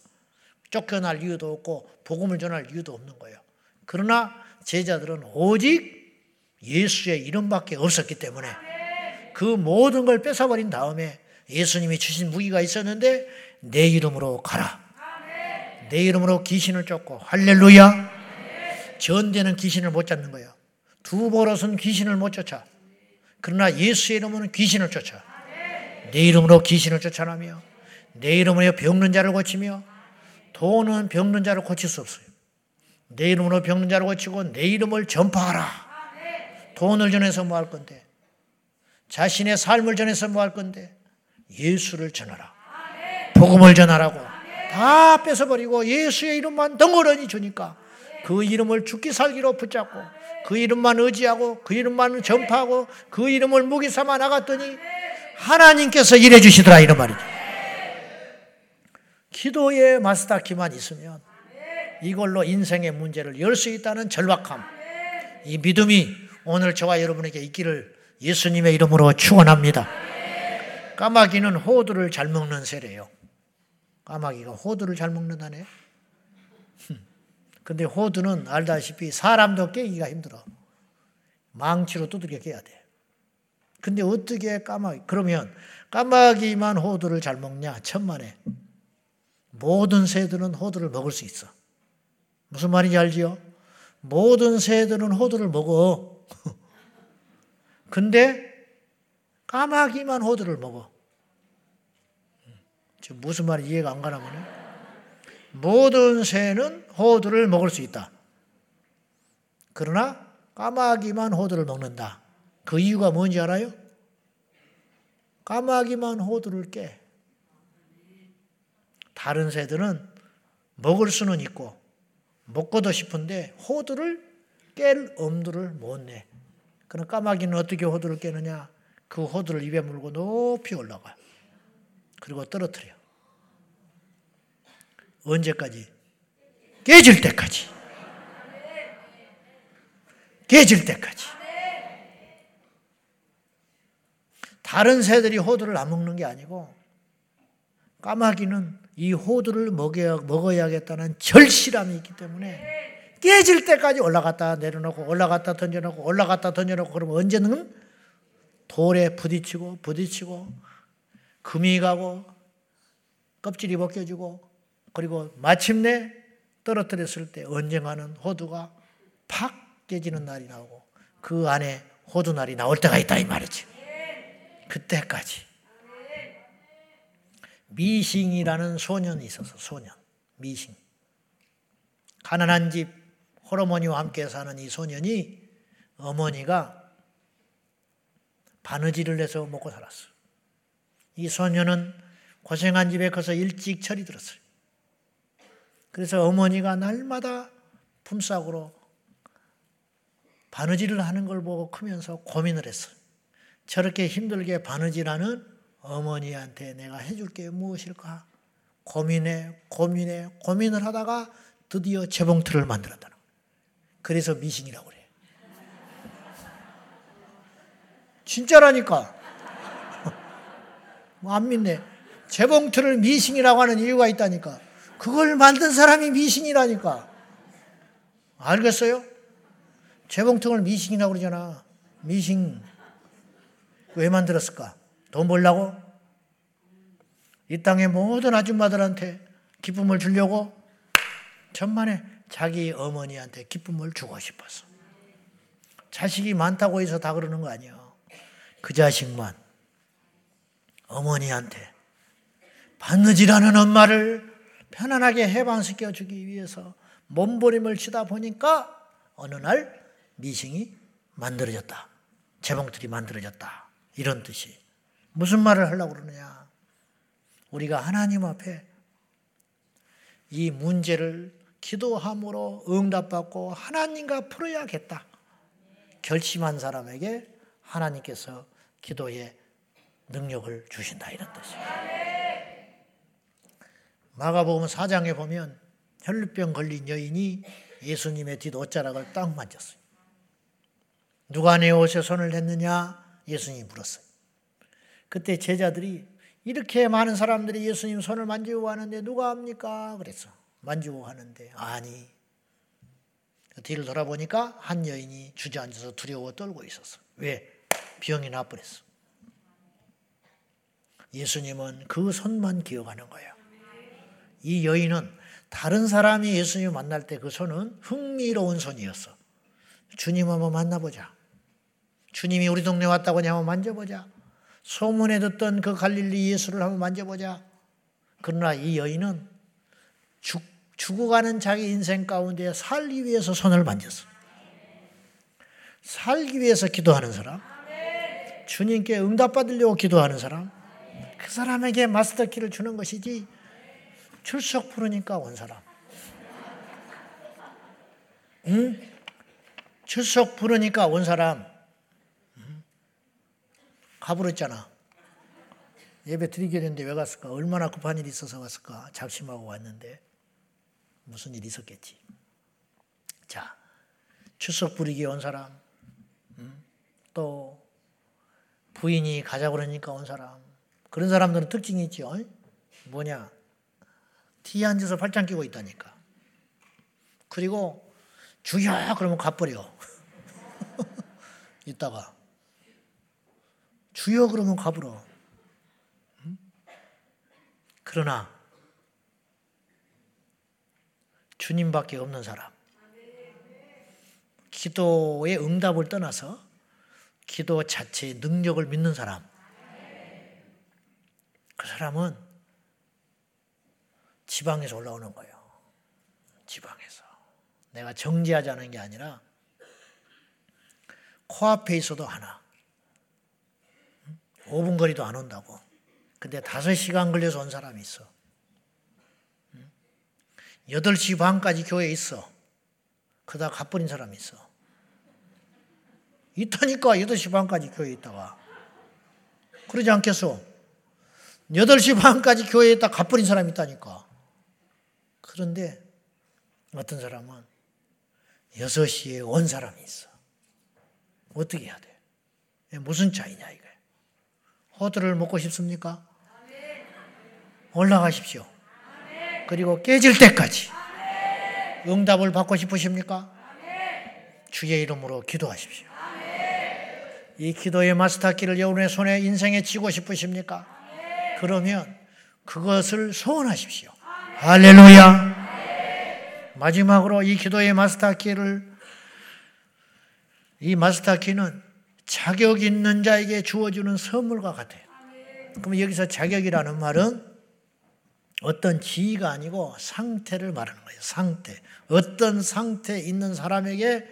쫓겨날 이유도 없고 복음을 전할 이유도 없는 거예요. 그러나 제자들은 오직 예수의 이름밖에 없었기 때문에 그 모든 걸 뺏어버린 다음에 예수님이 주신 무기가 있었는데 내 이름으로 가라. 내 이름으로 귀신을 쫓고 할렐루야. 전대는 귀신을 못 잡는 거예요. 두 버릇은 귀신을 못 쫓아. 그러나 예수의 이름으로는 귀신을 쫓아. 내 이름으로 귀신을 쫓아내며 내 이름으로 병든 자를 고치며 돈은 병든 자를 고칠 수 없어요. 내 이름으로 병든 자를 고치고 내 이름을 전파하라. 돈을 전해서 뭐 할 건데? 자신의 삶을 전해서 뭐 할 건데? 예수를 전하라. 복음을 전하라고. 다 뺏어버리고 예수의 이름만 덩어러니 주니까 그 이름을 죽기 살기로 붙잡고 그 이름만 의지하고 그 이름만 전파하고 그 이름을 무기 삼아 나갔더니 하나님께서 일해 주시더라 이런 말이죠. 기도의 마스터키만 있으면 이걸로 인생의 문제를 열 수 있다는 절박함, 이 믿음이 오늘 저와 여러분에게 있기를 예수님의 이름으로 축원합니다. 까마귀는 호두를 잘 먹는 새래요. 까마귀가 호두를 잘 먹는다네. 근데 호두는 알다시피 사람도 깨기가 힘들어. 망치로 두들겨 깨야 돼. 근데 어떻게 까마귀, 그러면 까마귀만 호두를 잘 먹냐? 천만에. 모든 새들은 호두를 먹을 수 있어. 무슨 말인지 알지요? 모든 새들은 호두를 먹어. 근데 까마귀만 호두를 먹어. 지금 무슨 말이 이해가 안 가나 보네. 모든 새는 호두를 먹을 수 있다. 그러나 까마귀만 호두를 먹는다. 그 이유가 뭔지 알아요? 까마귀만 호두를 깨. 다른 새들은 먹을 수는 있고 먹고도 싶은데 호두를 깰 엄두를 못 내. 그럼 까마귀는 어떻게 호두를 깨느냐? 그 호두를 입에 물고 높이 올라가. 그리고 떨어뜨려. 언제까지? 깨질 때까지. 깨질 때까지. 다른 새들이 호두를 안 먹는 게 아니고 까마귀는 이 호두를 먹어야, 먹어야겠다는 절실함이 있기 때문에 깨질 때까지 올라갔다 내려놓고 올라갔다 던져놓고 올라갔다 던져놓고 그러면 언제는 돌에 부딪히고 부딪히고 금이 가고 껍질이 벗겨지고 그리고 마침내 떨어뜨렸을 때 언젠가는 호두가 팍 깨지는 날이 나오고 그 안에 호두날이 나올 때가 있다 이 말이지. 그때까지. 미싱이라는 소년이 있어서 소년. 미싱. 가난한 집 호르머니와 함께 사는 이 소년이 어머니가 바느질을 해서 먹고 살았어. 이 소년은 고생한 집에 커서 일찍 철이 들었어요. 그래서 어머니가 날마다 품삯으로 바느질을 하는 걸 보고 크면서 고민을 했어요. 저렇게 힘들게 바느질하는 어머니한테 내가 해줄 게 무엇일까? 고민해, 고민해, 고민을 하다가 드디어 재봉틀을 만들었다는 거예요. 그래서 미신이라고 그래. 진짜라니까. 뭐 안 믿네. 재봉틀을 미신이라고 하는 이유가 있다니까. 그걸 만든 사람이 미신이라니까. 알겠어요? 재봉틀을 미신이라고 그러잖아. 미신. 왜 만들었을까? 돈 벌라고? 이 땅의 모든 아줌마들한테 기쁨을 주려고? 천만에 자기 어머니한테 기쁨을 주고 싶었어. 자식이 많다고 해서 다 그러는 거 아니야. 그 자식만 어머니한테 바느질하는 엄마를 편안하게 해방시켜 주기 위해서 몸부림을 치다 보니까 어느 날 미싱이 만들어졌다. 재봉틀이 만들어졌다. 이런 뜻이. 무슨 말을 하려고 그러느냐. 우리가 하나님 앞에 이 문제를 기도함으로 응답받고 하나님과 풀어야겠다. 결심한 사람에게 하나님께서 기도의 능력을 주신다 이런 뜻이에요. 마가복음 4장에 보면 혈루병 걸린 여인이 예수님의 뒷 옷자락을 딱 만졌어요. 누가 내 옷에 손을 댔느냐? 예수님이 물었어요. 그때 제자들이 이렇게 많은 사람들이 예수님 손을 만지고 하는데 누가 합니까? 그랬어. 만지고 하는데 아니. 뒤를 돌아보니까 한 여인이 주저앉아서 두려워 떨고 있었어. 왜? 병이 나버렸어. 예수님은 그 손만 기억하는 거예요. 이 여인은 다른 사람이 예수님 만날 때 그 손은 흥미로운 손이었어. 주님 한번 만나보자. 주님이 우리 동네 왔다고 한번 만져보자. 소문에 듣던 그 갈릴리 예수를 한번 만져보자. 그러나 이 여인은 죽, 죽어가는 자기 인생 가운데 살기 위해서 손을 만졌어. 살기 위해서 기도하는 사람, 주님께 응답받으려고 기도하는 사람, 그 사람에게 마스터키를 주는 것이지 출석 부르니까 온 사람. 응? 출석 부르니까 온 사람. 가버렸잖아. 예배 드리게 됐는데 왜 갔을까? 얼마나 급한 일이 있어서 갔을까? 작심하고 왔는데 무슨 일이 있었겠지. 자, 출석 부리기 온 사람, 또 부인이 가자 그러니까 온 사람. 그런 사람들은 특징이 있죠. 뭐냐? 뒤에 앉아서 팔짱 끼고 있다니까. 그리고 주여 그러면 가버려. 이따가 주여 그러면 가버려. 그러나 주님밖에 없는 사람. 기도의 응답을 떠나서 기도 자체의 능력을 믿는 사람. 그 사람은 지방에서 올라오는 거예요. 지방에서. 내가 정지하자는 게 아니라 코앞에 있어도 하나. 5분 거리도 안 온다고. 근데 5시간 걸려서 온 사람이 있어. 8시 반까지 교회에 있어. 그러다 가버린 사람이 있어. 있다니까 8시 반까지 교회에 있다가. 그러지 않겠어? 8시 반까지 교회에 있다 가버린 사람이 있다니까. 그런데 어떤 사람은 6시에 온 사람이 있어. 어떻게 해야 돼? 무슨 차이냐 이거. 호두를 먹고 싶습니까? 올라가십시오. 그리고 깨질 때까지 응답을 받고 싶으십니까? 주의 이름으로 기도하십시오. 이 기도의 마스터키를 여러분의 손에 인생에 쥐고 싶으십니까? 그러면 그것을 소원하십시오. 할렐루야. 마지막으로 이 기도의 마스터키를 이 마스터키는 자격 있는 자에게 주어주는 선물과 같아요. 그럼 여기서 자격이라는 말은 어떤 지위가 아니고 상태를 말하는 거예요. 상태. 어떤 상태에 있는 사람에게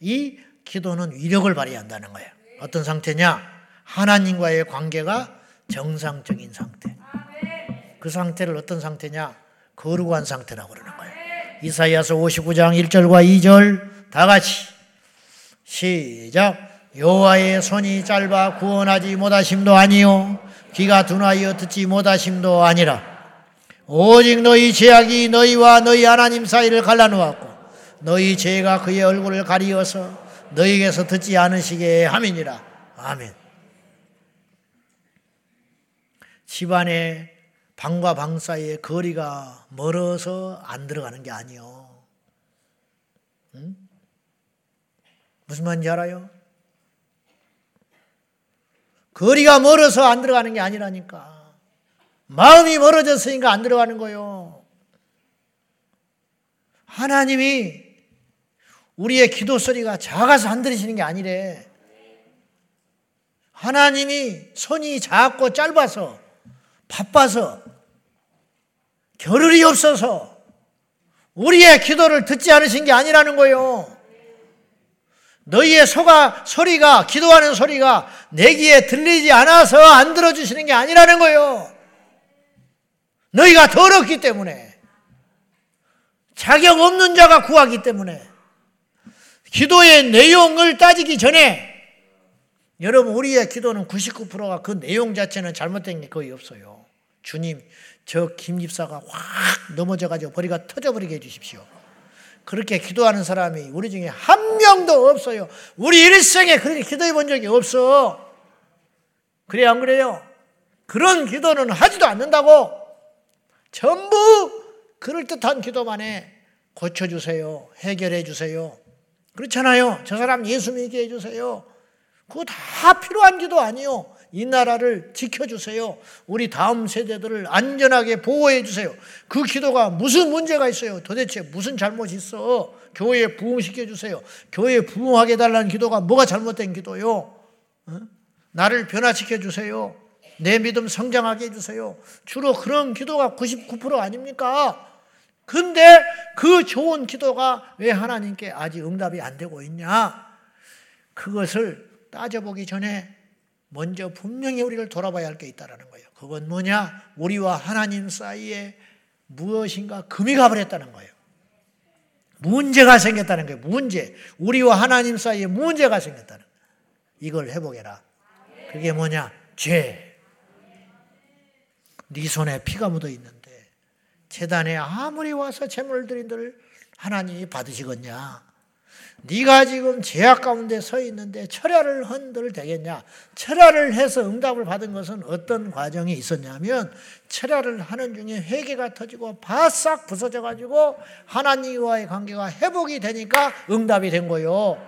이 기도는 위력을 발휘한다는 거예요. 어떤 상태냐? 하나님과의 관계가 정상적인 상태. 그 상태를 어떤 상태냐? 거룩한 상태라고 그러는 거예요. 이사이아서 59장 1절과 2절 다 같이 시작. 여호와의 손이 짧아 구원하지 못하심도 아니요 귀가 둔하여 듣지 못하심도 아니라 오직 너희 죄악이 너희와 너희 하나님 사이를 갈라놓았고 너희 죄가 그의 얼굴을 가리어서 너희에게서 듣지 않으시게 함이니라 아멘 집안의 방과 방 사이의 거리가 멀어서 안 들어가는 게 아니요 응? 무슨 말인지 알아요? 거리가 멀어서 안 들어가는 게 아니라니까. 마음이 멀어졌으니까 안 들어가는 거요. 하나님이 우리의 기도 소리가 작아서 안 들으시는 게 아니래. 하나님이 손이 작고 짧아서 바빠서 겨를이 없어서 우리의 기도를 듣지 않으신 게 아니라는 거요. 너희의 소가, 소리가, 기도하는 소리가 내 귀에 들리지 않아서 안 들어주시는 게 아니라는 거예요. 너희가 더럽기 때문에. 자격 없는 자가 구하기 때문에. 기도의 내용을 따지기 전에 여러분, 우리의 기도는 99%가 그 내용 자체는 잘못된 게 거의 없어요. 주님, 저 김 집사가 확 넘어져가지고 머리가 터져버리게 해주십시오. 그렇게 기도하는 사람이 우리 중에 한 명도 없어요. 우리 일생에 그렇게 기도해 본 적이 없어. 그래, 안 그래요? 그런 기도는 하지도 않는다고. 전부 그럴듯한 기도만 해. 고쳐주세요. 해결해 주세요. 그렇잖아요. 저 사람 예수 믿게 해주세요. 그거 다 필요한 기도 아니요. 이 나라를 지켜주세요. 우리 다음 세대들을 안전하게 보호해 주세요. 그 기도가 무슨 문제가 있어요? 도대체 무슨 잘못이 있어? 교회에 부흥시켜 주세요. 교회에 부흥하게 달라는 기도가 뭐가 잘못된 기도요? 어? 나를 변화시켜 주세요. 내 믿음 성장하게 해주세요. 주로 그런 기도가 99% 아닙니까? 근데 그 좋은 기도가 왜 하나님께 아직 응답이 안 되고 있냐? 그것을 따져보기 전에 먼저 분명히 우리를 돌아봐야 할 게 있다는 거예요. 그건 뭐냐? 우리와 하나님 사이에 무엇인가 금이 가버렸다는 거예요. 문제가 생겼다는 거예요. 문제. 우리와 하나님 사이에 문제가 생겼다는 거예요. 이걸 해보게라. 그게 뭐냐? 죄. 네 손에 피가 묻어 있는데 재단에 아무리 와서 제물 드린들 하나님이 받으시겠냐? 네가 지금 죄악 가운데 서 있는데 철야를 흔들 되겠냐? 철야를 해서 응답을 받은 것은 어떤 과정이 있었냐면 철야를 하는 중에 회개가 터지고 바싹 부서져 가지고 하나님과의 관계가 회복이 되니까 응답이 된 거예요.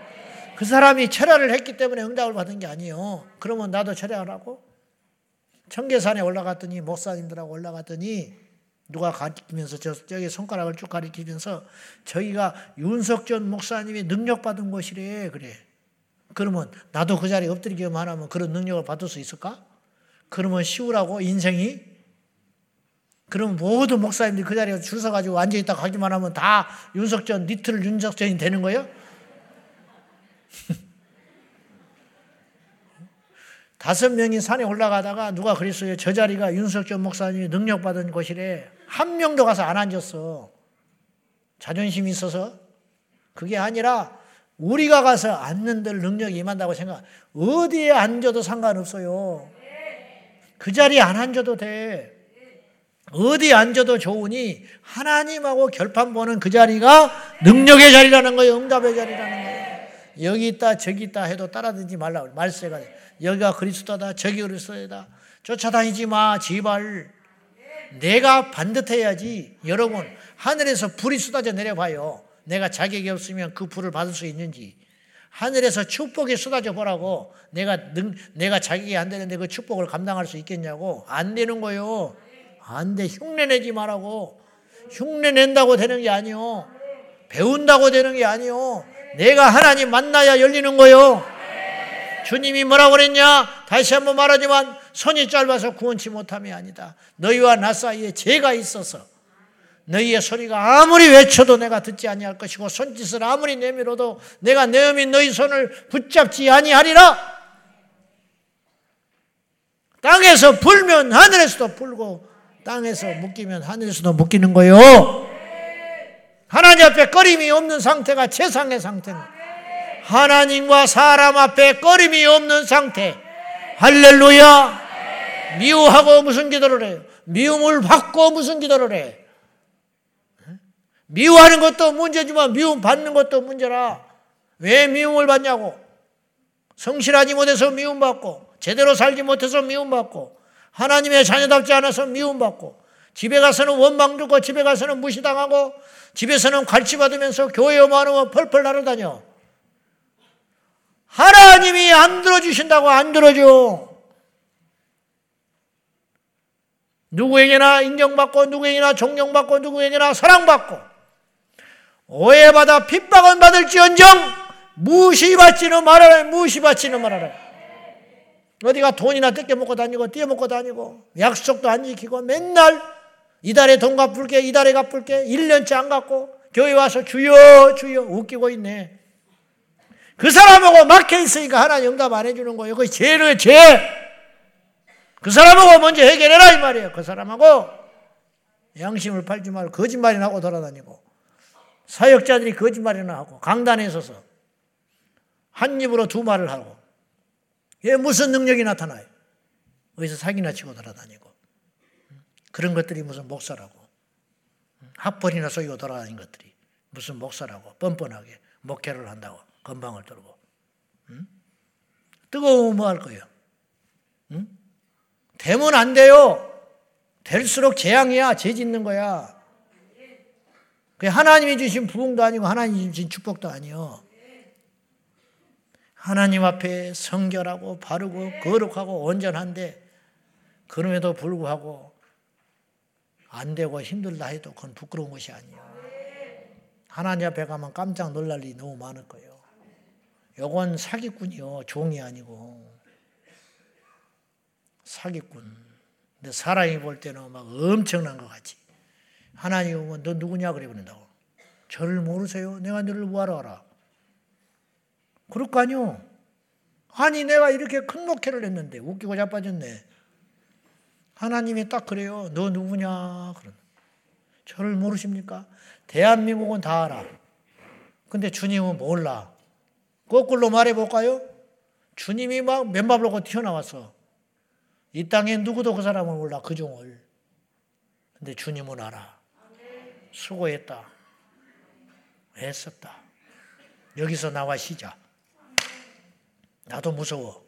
그 사람이 철야를 했기 때문에 응답을 받은 게 아니에요. 그러면 나도 철야하라고? 청계산에 올라갔더니 목사님들하고 올라갔더니 누가 가리키면서 저, 저기 손가락을 쭉 가리키면서 저희가 윤석전 목사님이 능력받은 곳이래 그래. 그러면 나도 그 자리에 엎드리기만 하면 그런 능력을 받을 수 있을까? 그러면 쉬우라고 인생이? 그럼 모든 목사님들이 그 자리에 줄 서가지고 앉아있다 가기만 하면 다 윤석전, 니트를 윤석전이 되는 거예요? 다섯 명이 산에 올라가다가 누가 그랬어요. 저 자리가 윤석전 목사님이 능력받은 곳이래. 한 명도 가서 안 앉았어. 자존심이 있어서. 그게 아니라 우리가 가서 앉는들 능력이 임한다고 생각. 어디에 앉아도 상관없어요. 그 자리에 안 앉아도 돼. 어디 앉아도 좋으니 하나님하고 결판 보는 그 자리가 능력의 자리라는 거예요. 응답의 자리라는 거예요. 여기 있다 저기 있다 해도 따라듣지 말라고 말세가 여기가 그리스도다 저기 그리스도다 쫓아다니지 마 제발 내가 반듯해야지 여러분 하늘에서 불이 쏟아져 내려봐요. 내가 자격이 없으면 그 불을 받을 수 있는지. 하늘에서 축복이 쏟아져 보라고 내가 능, 내가 자격이 안 되는데 그 축복을 감당할 수 있겠냐고? 안 되는 거요. 안 돼. 흉내 내지 말라고. 흉내 낸다고 되는 게 아니요. 배운다고 되는 게 아니요. 내가 하나님 만나야 열리는 거요. 주님이 뭐라고 그랬냐? 다시 한번 말하지만 손이 짧아서 구원치 못함이 아니다. 너희와 나 사이에 죄가 있어서 너희의 소리가 아무리 외쳐도 내가 듣지 아니할 것이고 손짓을 아무리 내밀어도 내가 내어민 너희 손을 붙잡지 아니하리라. 땅에서 불면 하늘에서도 불고 땅에서 묶이면 하늘에서도 묶이는 거요. 하나님 앞에 꺼림이 없는 상태가 최상의 상태입니다. 하나님과 사람 앞에 꺼림이 없는 상태. 할렐루야. 미워하고 무슨 기도를 해요? 미움을 받고 무슨 기도를 해? 미워하는 것도 문제지만 미움 받는 것도 문제라. 왜 미움을 받냐고? 성실하지 못해서 미움받고, 제대로 살지 못해서 미움받고, 하나님의 자녀답지 않아서 미움받고, 집에 가서는 원망 듣고, 집에 가서는 무시당하고, 집에서는 갈치받으면서 교회 오만 오면 펄펄 날아다녀. 하나님이 안 들어주신다고 안 들어줘. 누구에게나 인정받고 누구에게나 존경받고 누구에게나 사랑받고 오해받아 핍박은 받을지언정 무시받지는 말아라 무시받지는 말아라 어디가 돈이나 뜯겨 먹고 다니고 띄어 먹고 다니고 약속도 안 지키고 맨날 이달에 돈 갚을게 이달에 갚을게 1년째 안 갚고 교회 와서 주여 주여 웃기고 있네 그 사람하고 막혀 있으니까 하나님 응답 안 해주는 거예요. 그 죄를 죄. 그 사람하고 먼저 해결해라 이 말이에요. 그 사람하고 양심을 팔지 말고 거짓말이나 하고 돌아다니고 사역자들이 거짓말이나 하고 강단에 서서 한 입으로 두 말을 하고 얘 무슨 능력이 나타나요? 어디서 사기나 치고 돌아다니고 그런 것들이 무슨 목사라고. 학벌이나 소유가 돌아다닌 것들이 무슨 목사라고 뻔뻔하게 목회를 한다고 건방을 들고 응? 뜨거우면 뭐할 거예요? 응? 되면 안 돼요. 될수록 재앙이야. 죄 짓는 거야. 그 하나님이 주신 부흥도 아니고 하나님이 주신 축복도 아니요. 하나님 앞에 성결하고 바르고 거룩하고 온전한데 그럼에도 불구하고 안 되고 힘들다 해도 그건 부끄러운 것이 아니에요. 하나님 앞에 가면 깜짝 놀랄 일이 너무 많을 거예요. 요건 사기꾼이요. 종이 아니고. 사기꾼. 근데 사람이 볼 때는 막 엄청난 것 같지. 하나님 오면 너 누구냐 그래 버린다고. 저를 모르세요? 내가 너를 뭐하러 알아? 그럴 거 아니요. 아니 내가 이렇게 큰 목회를 했는데 웃기고 자빠졌네. 하나님이 딱 그래요. 너 누구냐? 그런. 저를 모르십니까? 대한민국은 다 알아. 근데 주님은 몰라. 거꾸로 말해 볼까요? 주님이 막 놓고 튀어나왔어. 이 땅에 누구도 그 사람을 몰라, 그 종을. 근데 주님은 알아. 수고했다. 애썼다. 여기서 나와 시작. 나도 무서워.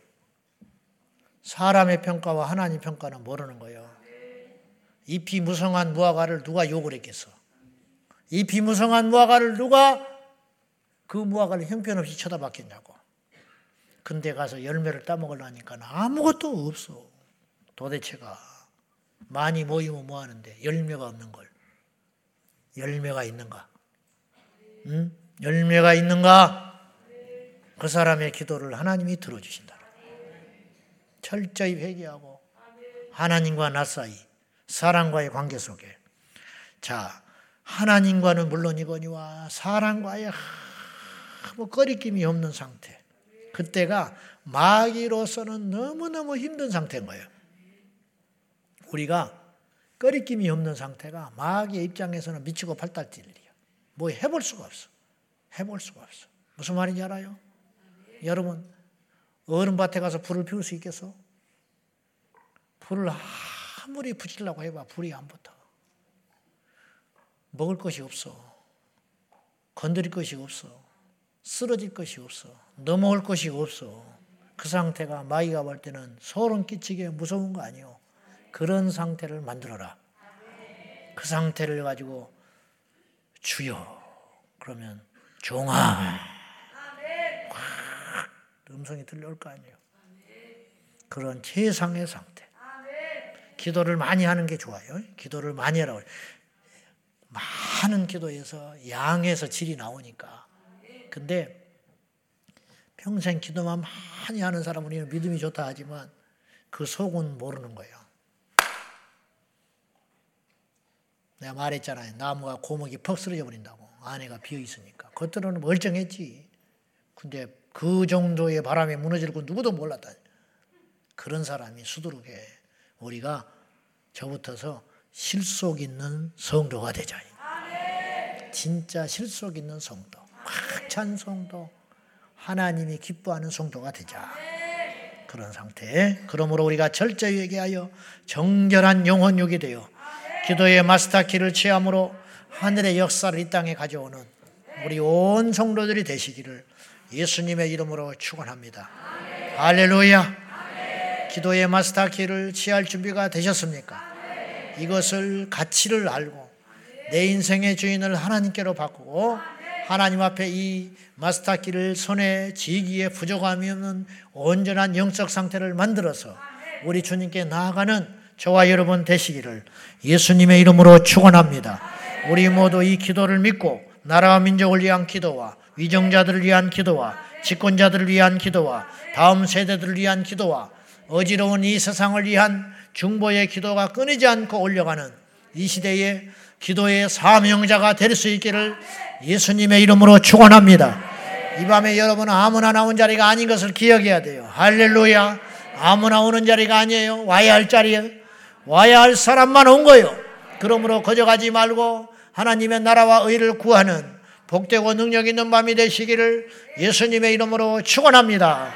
사람의 평가와 하나님 평가는 모르는 거예요. 이 비무성한 무화과를 누가 욕을 했겠어? 이 비무성한 무화과를 누가 그 무화과를 형편없이 쳐다봤겠냐고. 근데 가서 열매를 따먹으려니까 아무것도 없어. 도대체가. 많이 모이면 뭐 하는데 열매가 없는 걸. 열매가 있는가? 응? 열매가 있는가? 그 사람의 기도를 하나님이 들어주신다. 철저히 회개하고 하나님과 나 사이 사랑과의 관계 속에 자 하나님과는 물론이거니와 사랑과의 아무 거리낌이 없는 상태 그때가 마귀로서는 너무너무 힘든 상태인 거예요. 우리가 꺼리낌이 없는 상태가 마귀의 입장에서는 미치고 팔달뛸 일이야. 뭐 해볼 수가 없어. 해볼 수가 없어. 무슨 말인지 알아요? 여러분 어른밭에 가서 불을 피울 수 있겠어? 불을 아무리 붙이려고 해봐 불이 안 붙어. 먹을 것이 없어. 건드릴 것이 없어. 쓰러질 것이 없어. 넘어올 것이 없어. 그 상태가 마귀가 볼 때는 소름 끼치게 무서운 거 아니요. 그런 상태를 만들어라. 그 상태를 가지고 주여 그러면 종아 음성이 들려올 거 아니에요. 그런 최상의 상태. 기도를 많이 하는 게 좋아요. 기도를 많이 하라고. 많은 기도에서 양에서 질이 나오니까. 근데 평생 기도만 많이 하는 사람은 믿음이 좋다 하지만 그 속은 모르는 거예요. 내가 말했잖아요. 나무가 고목이 퍽 쓰러져 버린다고. 안에가 비어 있으니까. 겉으로는 멀쩡했지. 근데 그 정도의 바람에 무너질 건 누구도 몰랐다. 그런 사람이 수두룩해. 우리가 저부터서 실속 있는 성도가 되자. 진짜 실속 있는 성도. 확찬 성도. 하나님이 기뻐하는 성도가 되자. 그런 상태. 그러므로 우리가 철저히 얘기하여 정결한 영혼육이 되어 기도의 마스터키를 취함으로 하늘의 역사를 이 땅에 가져오는 우리 온 성도들이 되시기를 예수님의 이름으로 축원합니다. 할렐루야. 기도의 마스터키를 취할 준비가 되셨습니까? 이것을 가치를 알고 내 인생의 주인을 하나님께로 바꾸고 하나님 앞에 이 마스터키를 손에 쥐기에 부족함이 없는 온전한 영적 상태를 만들어서 우리 주님께 나아가는 저와 여러분 되시기를 예수님의 이름으로 축원합니다. 우리 모두 이 기도를 믿고 나라와 민족을 위한 기도와 위정자들을 위한 기도와 집권자들을 위한 기도와 다음 세대들을 위한 기도와 어지러운 이 세상을 위한 중보의 기도가 끊이지 않고 올려가는 이 시대의 기도의 사명자가 될 수 있기를 예수님의 이름으로 축원합니다. 이 밤에 여러분 아무나 나온 자리가 아닌 것을 기억해야 돼요. 할렐루야. 아무나 오는 자리가 아니에요. 와야 할 자리에 와야 할 사람만 온 거예요. 그러므로 거저가지 말고 하나님의 나라와 의를 구하는 복되고 능력 있는 밤이 되시기를 예수님의 이름으로 축원합니다.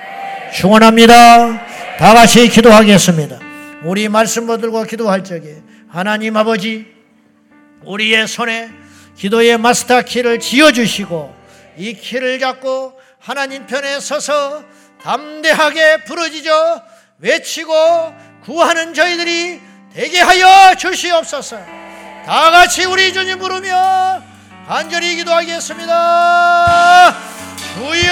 축원합니다. 다 같이 기도하겠습니다. 우리 말씀 붙들고 기도할 적에 하나님 아버지 우리의 손에 기도의 마스터 키를 쥐어주시고 이 키를 잡고 하나님 편에 서서 담대하게 부르짖어 외치고 구하는 저희들이 되게 하여 주시옵소서. 다 같이 우리 주님 부르며 간절히 기도하겠습니다. 주여!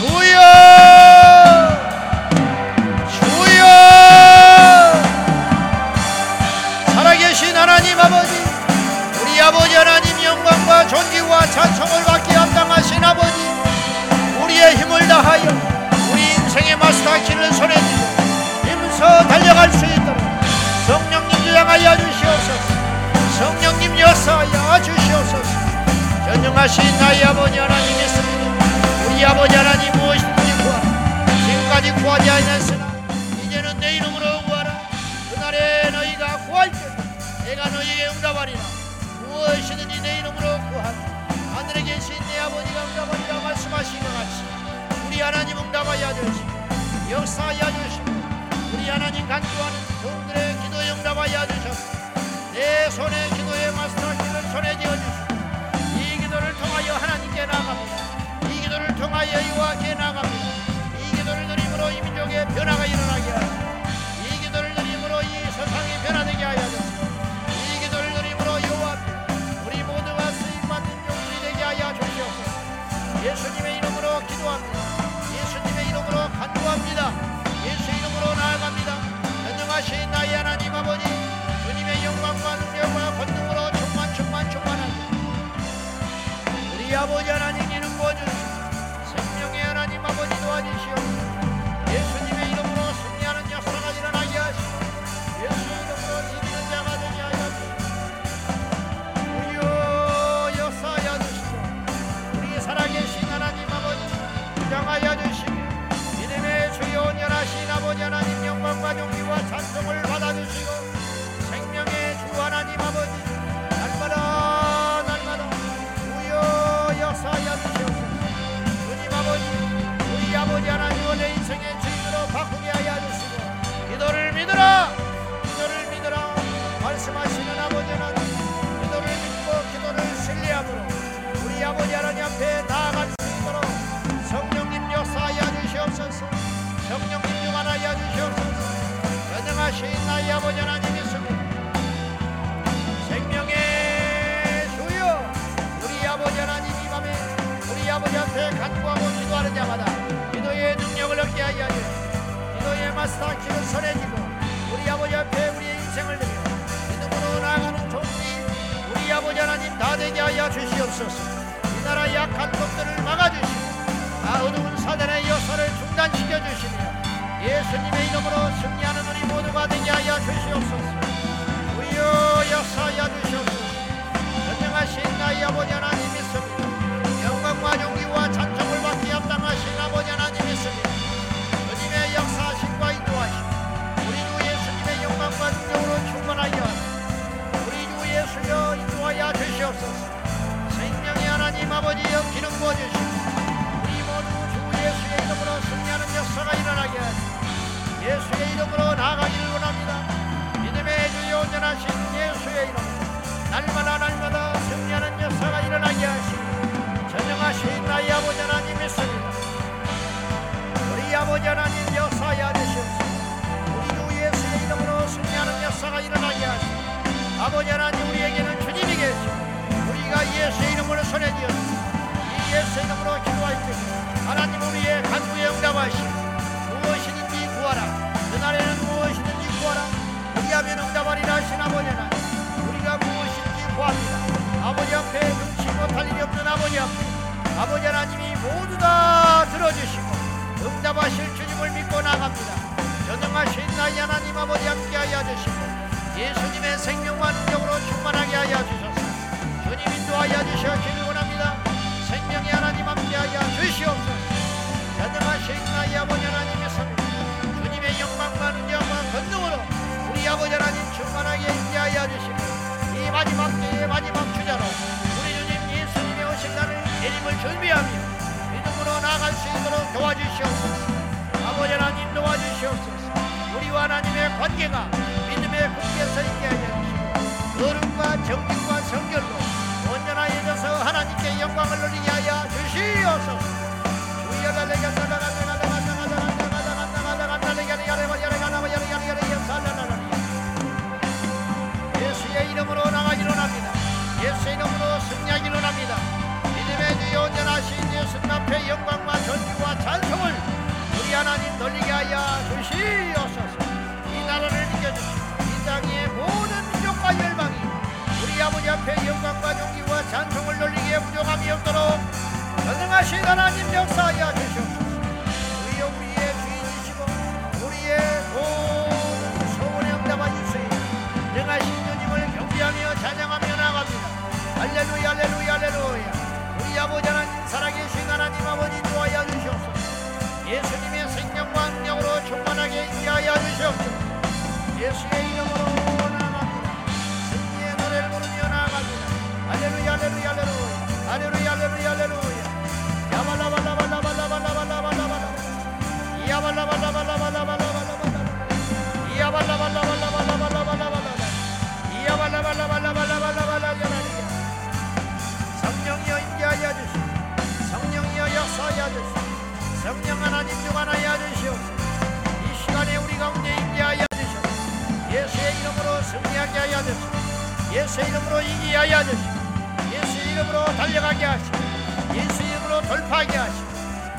주여! 주여! 살아계신 하나님 아버지, 우리 아버지 하나님 영광과 존귀와 찬송을 받게 합당하신 아버지, 우리의 힘을 다하여 우리 인생의 마스터키를 손에 쥐고 힘써 달려갈 수 있도록 성령님 주장하여 주시옵소서. 성령님 역사하여 주시옵소서. 전능하신 나의 아버지 하나님 있습니다. 우리 아버지 하나님 무엇이든지 구하라. 지금까지 구하지 아니했으나 이제는 내 이름으로 구하라. 그날에 너희가 구할 때 내가 너희에게 응답하리라. 무엇이든지 내 이름으로 구하라. 하늘에 계신 내 아버지가 응답하리라 말씀하신 것 같이 우리 하나님 응답하여 주시고 역사하여 주시고 우리 하나님 간구하는 종들의 기도에 응답하여 주셔서 내 손에 기도의 마스터키를 손에 쥐어주시고 이 기도를 통하여 하나님께 나갑니다. 이 기도를 통하여 여호와께 나갑니다. 이 기도를 드림으로 이 민족의 변화가 일어나게 하여 이 기도를 드림으로 이 세상이 변화되게 하여 주시고 이 기도를 드림으로 여호와 우리 모두가 쓰임받는 종들이 되게 하여 주시옵소서. 예수님의 이름으로 기도합니다. 예수님의 이름으로 간구합니다 이름으로 나아갑니다. 전능하신 나의 하나님 아버지 주님의 영광과 능력과 권능으로 충만 충만 충만하게. 우리 아버지 하나님 이름 부어주시고 생명의 하나님 아버지 도와주시옵 나의 아버지 하나님 있습니다 생명의 주여 우리 아버지 하나님 이 밤에 우리 아버지 앞에 간구하고 기도하는 자마다 기도의 능력을 얻게 하여 주시고 기도의 마스터 키를 손에 쥐고 우리 아버지 앞에 우리의 인생을 드리고 믿음으로 나아가는 종들이 우리 아버지 하나님 다 되게 하여 주시옵소서. 이 나라 약한 것들을 막아주시고 아 어두운 사단의 역사를 중단시켜 주시며 예수님의 이름으로 승리하는 우리 모두가 되게 하여 주시옵소서. 우리여 역사하여 주시옵소서. 전능하신 나의 아버지 하나님 있습니다. 영광과 존귀와 찬송을 받기 합당하신 아버지 하나님 있습니다. 주님의 역사하심과 인도하심 우리 주 예수님의 영광과 능력으로 충만하여 우리 주 예수여 인도하여 주시옵소서. 생명의 하나님 아버지 여 기름 부어주시고 우리 모두 주 예수의 이름으로 승리하는 역사가 일어나게 하시고 예수의 이름으로 나아가기를 원합니다. 믿음의 주여 온전하신 예수의 이름. 날마다 날마다 승리하는 역사가 일어나게 하시고 전능하신 나의 아버지 하나님 있습니다. 우리 아버지 하나님 역사하여 주시옵소서. 우리 주 예수의 이름으로 승리하는 역사가 일어나게 하시고 아버지 하나님 우리에게는 주님이 계시고 우리가 예수의 이름으로 손에 쥐었습니다 이 예수 이름으로 기도할 때 하나님 우리의 간구에 응답하시고 그날에는 무엇이든지 구하라. 그리하면 응답하리라. 하신 아버지 하나님 우리가 무엇이든지 구합니다. 아버지 앞에 눈치 못할 일이 없는 아버지 앞에 아버지 하나님이 모두 다 들어주시고 응답하실 주님을 믿고 나갑니다. 전능하신 나의 하나님 아버지 함께하여 주시고 예수님의 생명과 능력으로 충만하게 하여 주셔서. 주님 인도하여 주시기를 원합니다. 생명의 하나님 함께하여 주시옵소서. 전능하신 나의 아버지 하나님 아버지 하나님 충만하게 인도하여 주시고 이 마지막 때의 마지막 주자로 우리 주님 예수님의 날을 예림을 준비하며 믿음으로 나아갈 수 있도록 도와주시옵소서. 아버지 하나님 도와주시옵소서. 우리 우리와 하나님의 관계가 믿음의 굳게 서 있게 하여 주시고 거룩과 정직과 성결로 온전하여져서 하나님께 영광을 돌리게 하여 주시옵소서 영광과 전주와 찬송을 우리 하나님 돌리게 하여 주시옵소서. 이 나라를 비켜주시고 이 땅의 모든 민족과 열방이 우리 아버지 앞에 영광과 존귀와 찬송을 돌리기에 부족함이 없도록 전능하신 하나님 역사하여 주시옵소서. 할렐루야 할렐루야 할렐루야. 우리 아버지 하나님 하나님 아버지 도하여 주시옵소서. 예수님의 생명과 능력으로 충만하게 인하여 주시옵소서. 예수의 이름으로 성령 하나님 중 하나여 주시옵소서 이 시간에 우리 가운데 임재하여 주시옵소서 예수의 이름으로 승리하게 하여 주시고 예수의 이름으로 이기게 하여 주시고 예수의 이름으로 달려가게 하시고 예수의 이름으로 돌파하게 하시고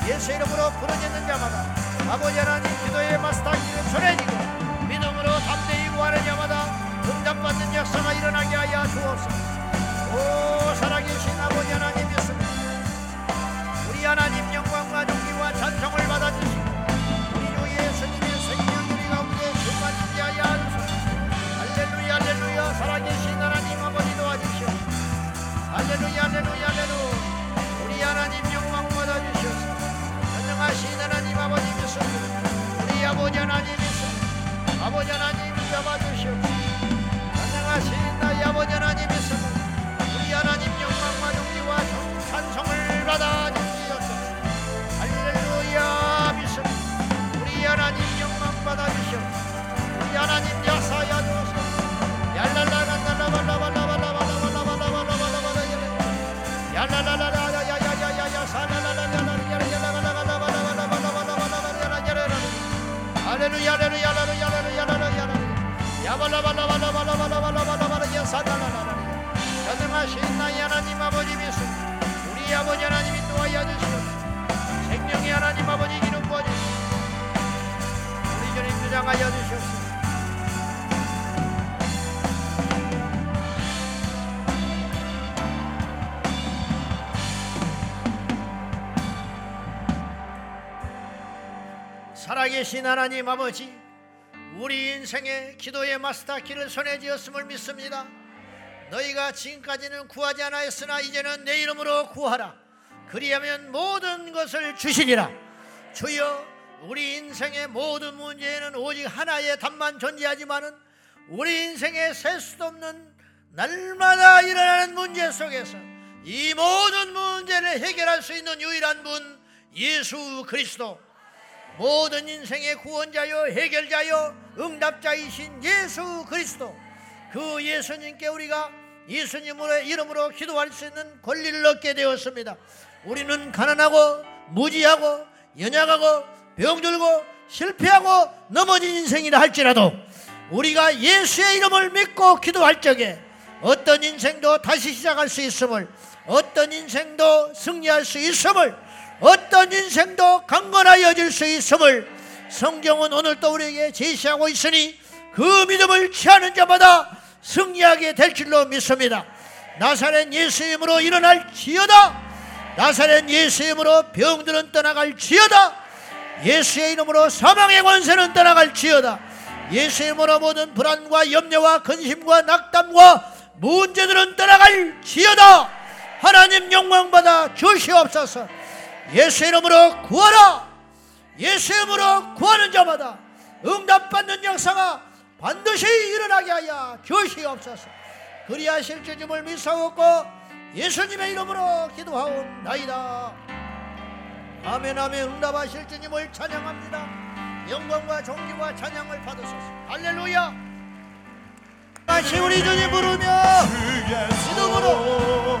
예수의 이름으로 부르짖는 자마다 아버지 하나님 기도의 마스터기를 쥐고 믿음으로 담대히 구하는 자마다 응답받는 역사가 일어나게 하여 주옵소서. 오 살아계신 아버지 하나님 믿습니다. 우리 하나님 영 Mocanan iyi bir. 주시옵소서 살아계신 하나님 아버지 인생의 기도의 마스터 키를 손에 쥐었음을 믿습니다. 너희가 지금까지는 구하지 않았으나 이제는 내 이름으로 구하라. 그리하면 모든 것을 주시리라. 주여 우리 인생의 모든 문제에는 오직 하나의 답만 존재하지만은 우리 인생의 셀 수도 없는 날마다 일어나는 문제 속에서 이 모든 문제를 해결할 수 있는 유일한 분 예수 그리스도 모든 인생의 구원자요 해결자요 응답자이신 예수 그리스도 그 예수님께 우리가 예수님으로 이름으로 기도할 수 있는 권리를 얻게 되었습니다. 우리는 가난하고 무지하고 연약하고 병들고 실패하고 넘어진 인생이라 할지라도 우리가 예수의 이름을 믿고 기도할 적에 어떤 인생도 다시 시작할 수 있음을 어떤 인생도 승리할 수 있음을 어떤 인생도 강건하여질 수 있음을 성경은 오늘도 우리에게 제시하고 있으니 그 믿음을 취하는 자마다 승리하게 될 줄로 믿습니다. 나사렛 예수 이름으로 일어날 지어다. 나사렛 예수 이름으로 병들은 떠나갈 지어다. 예수의 이름으로 사망의 권세는 떠나갈 지어다. 예수 이름으로 모든 불안과 염려와 근심과 낙담과 문제들은 떠나갈 지어다. 하나님 영광 받아 주시옵소서. 예수 이름으로 구하라. 예수 이름으로 구하는 자마다 응답받는 역사가 반드시 일어나게 하여 주시옵소서. 그리하실 주님을 믿사옵고 예수님의 이름으로 기도하옵나이다. 아멘 아멘 응답하실 주님을 찬양합니다. 영광과 존귀와 찬양을 받으소서. 할렐루야. 다시 우리 주님 부르며 믿음으로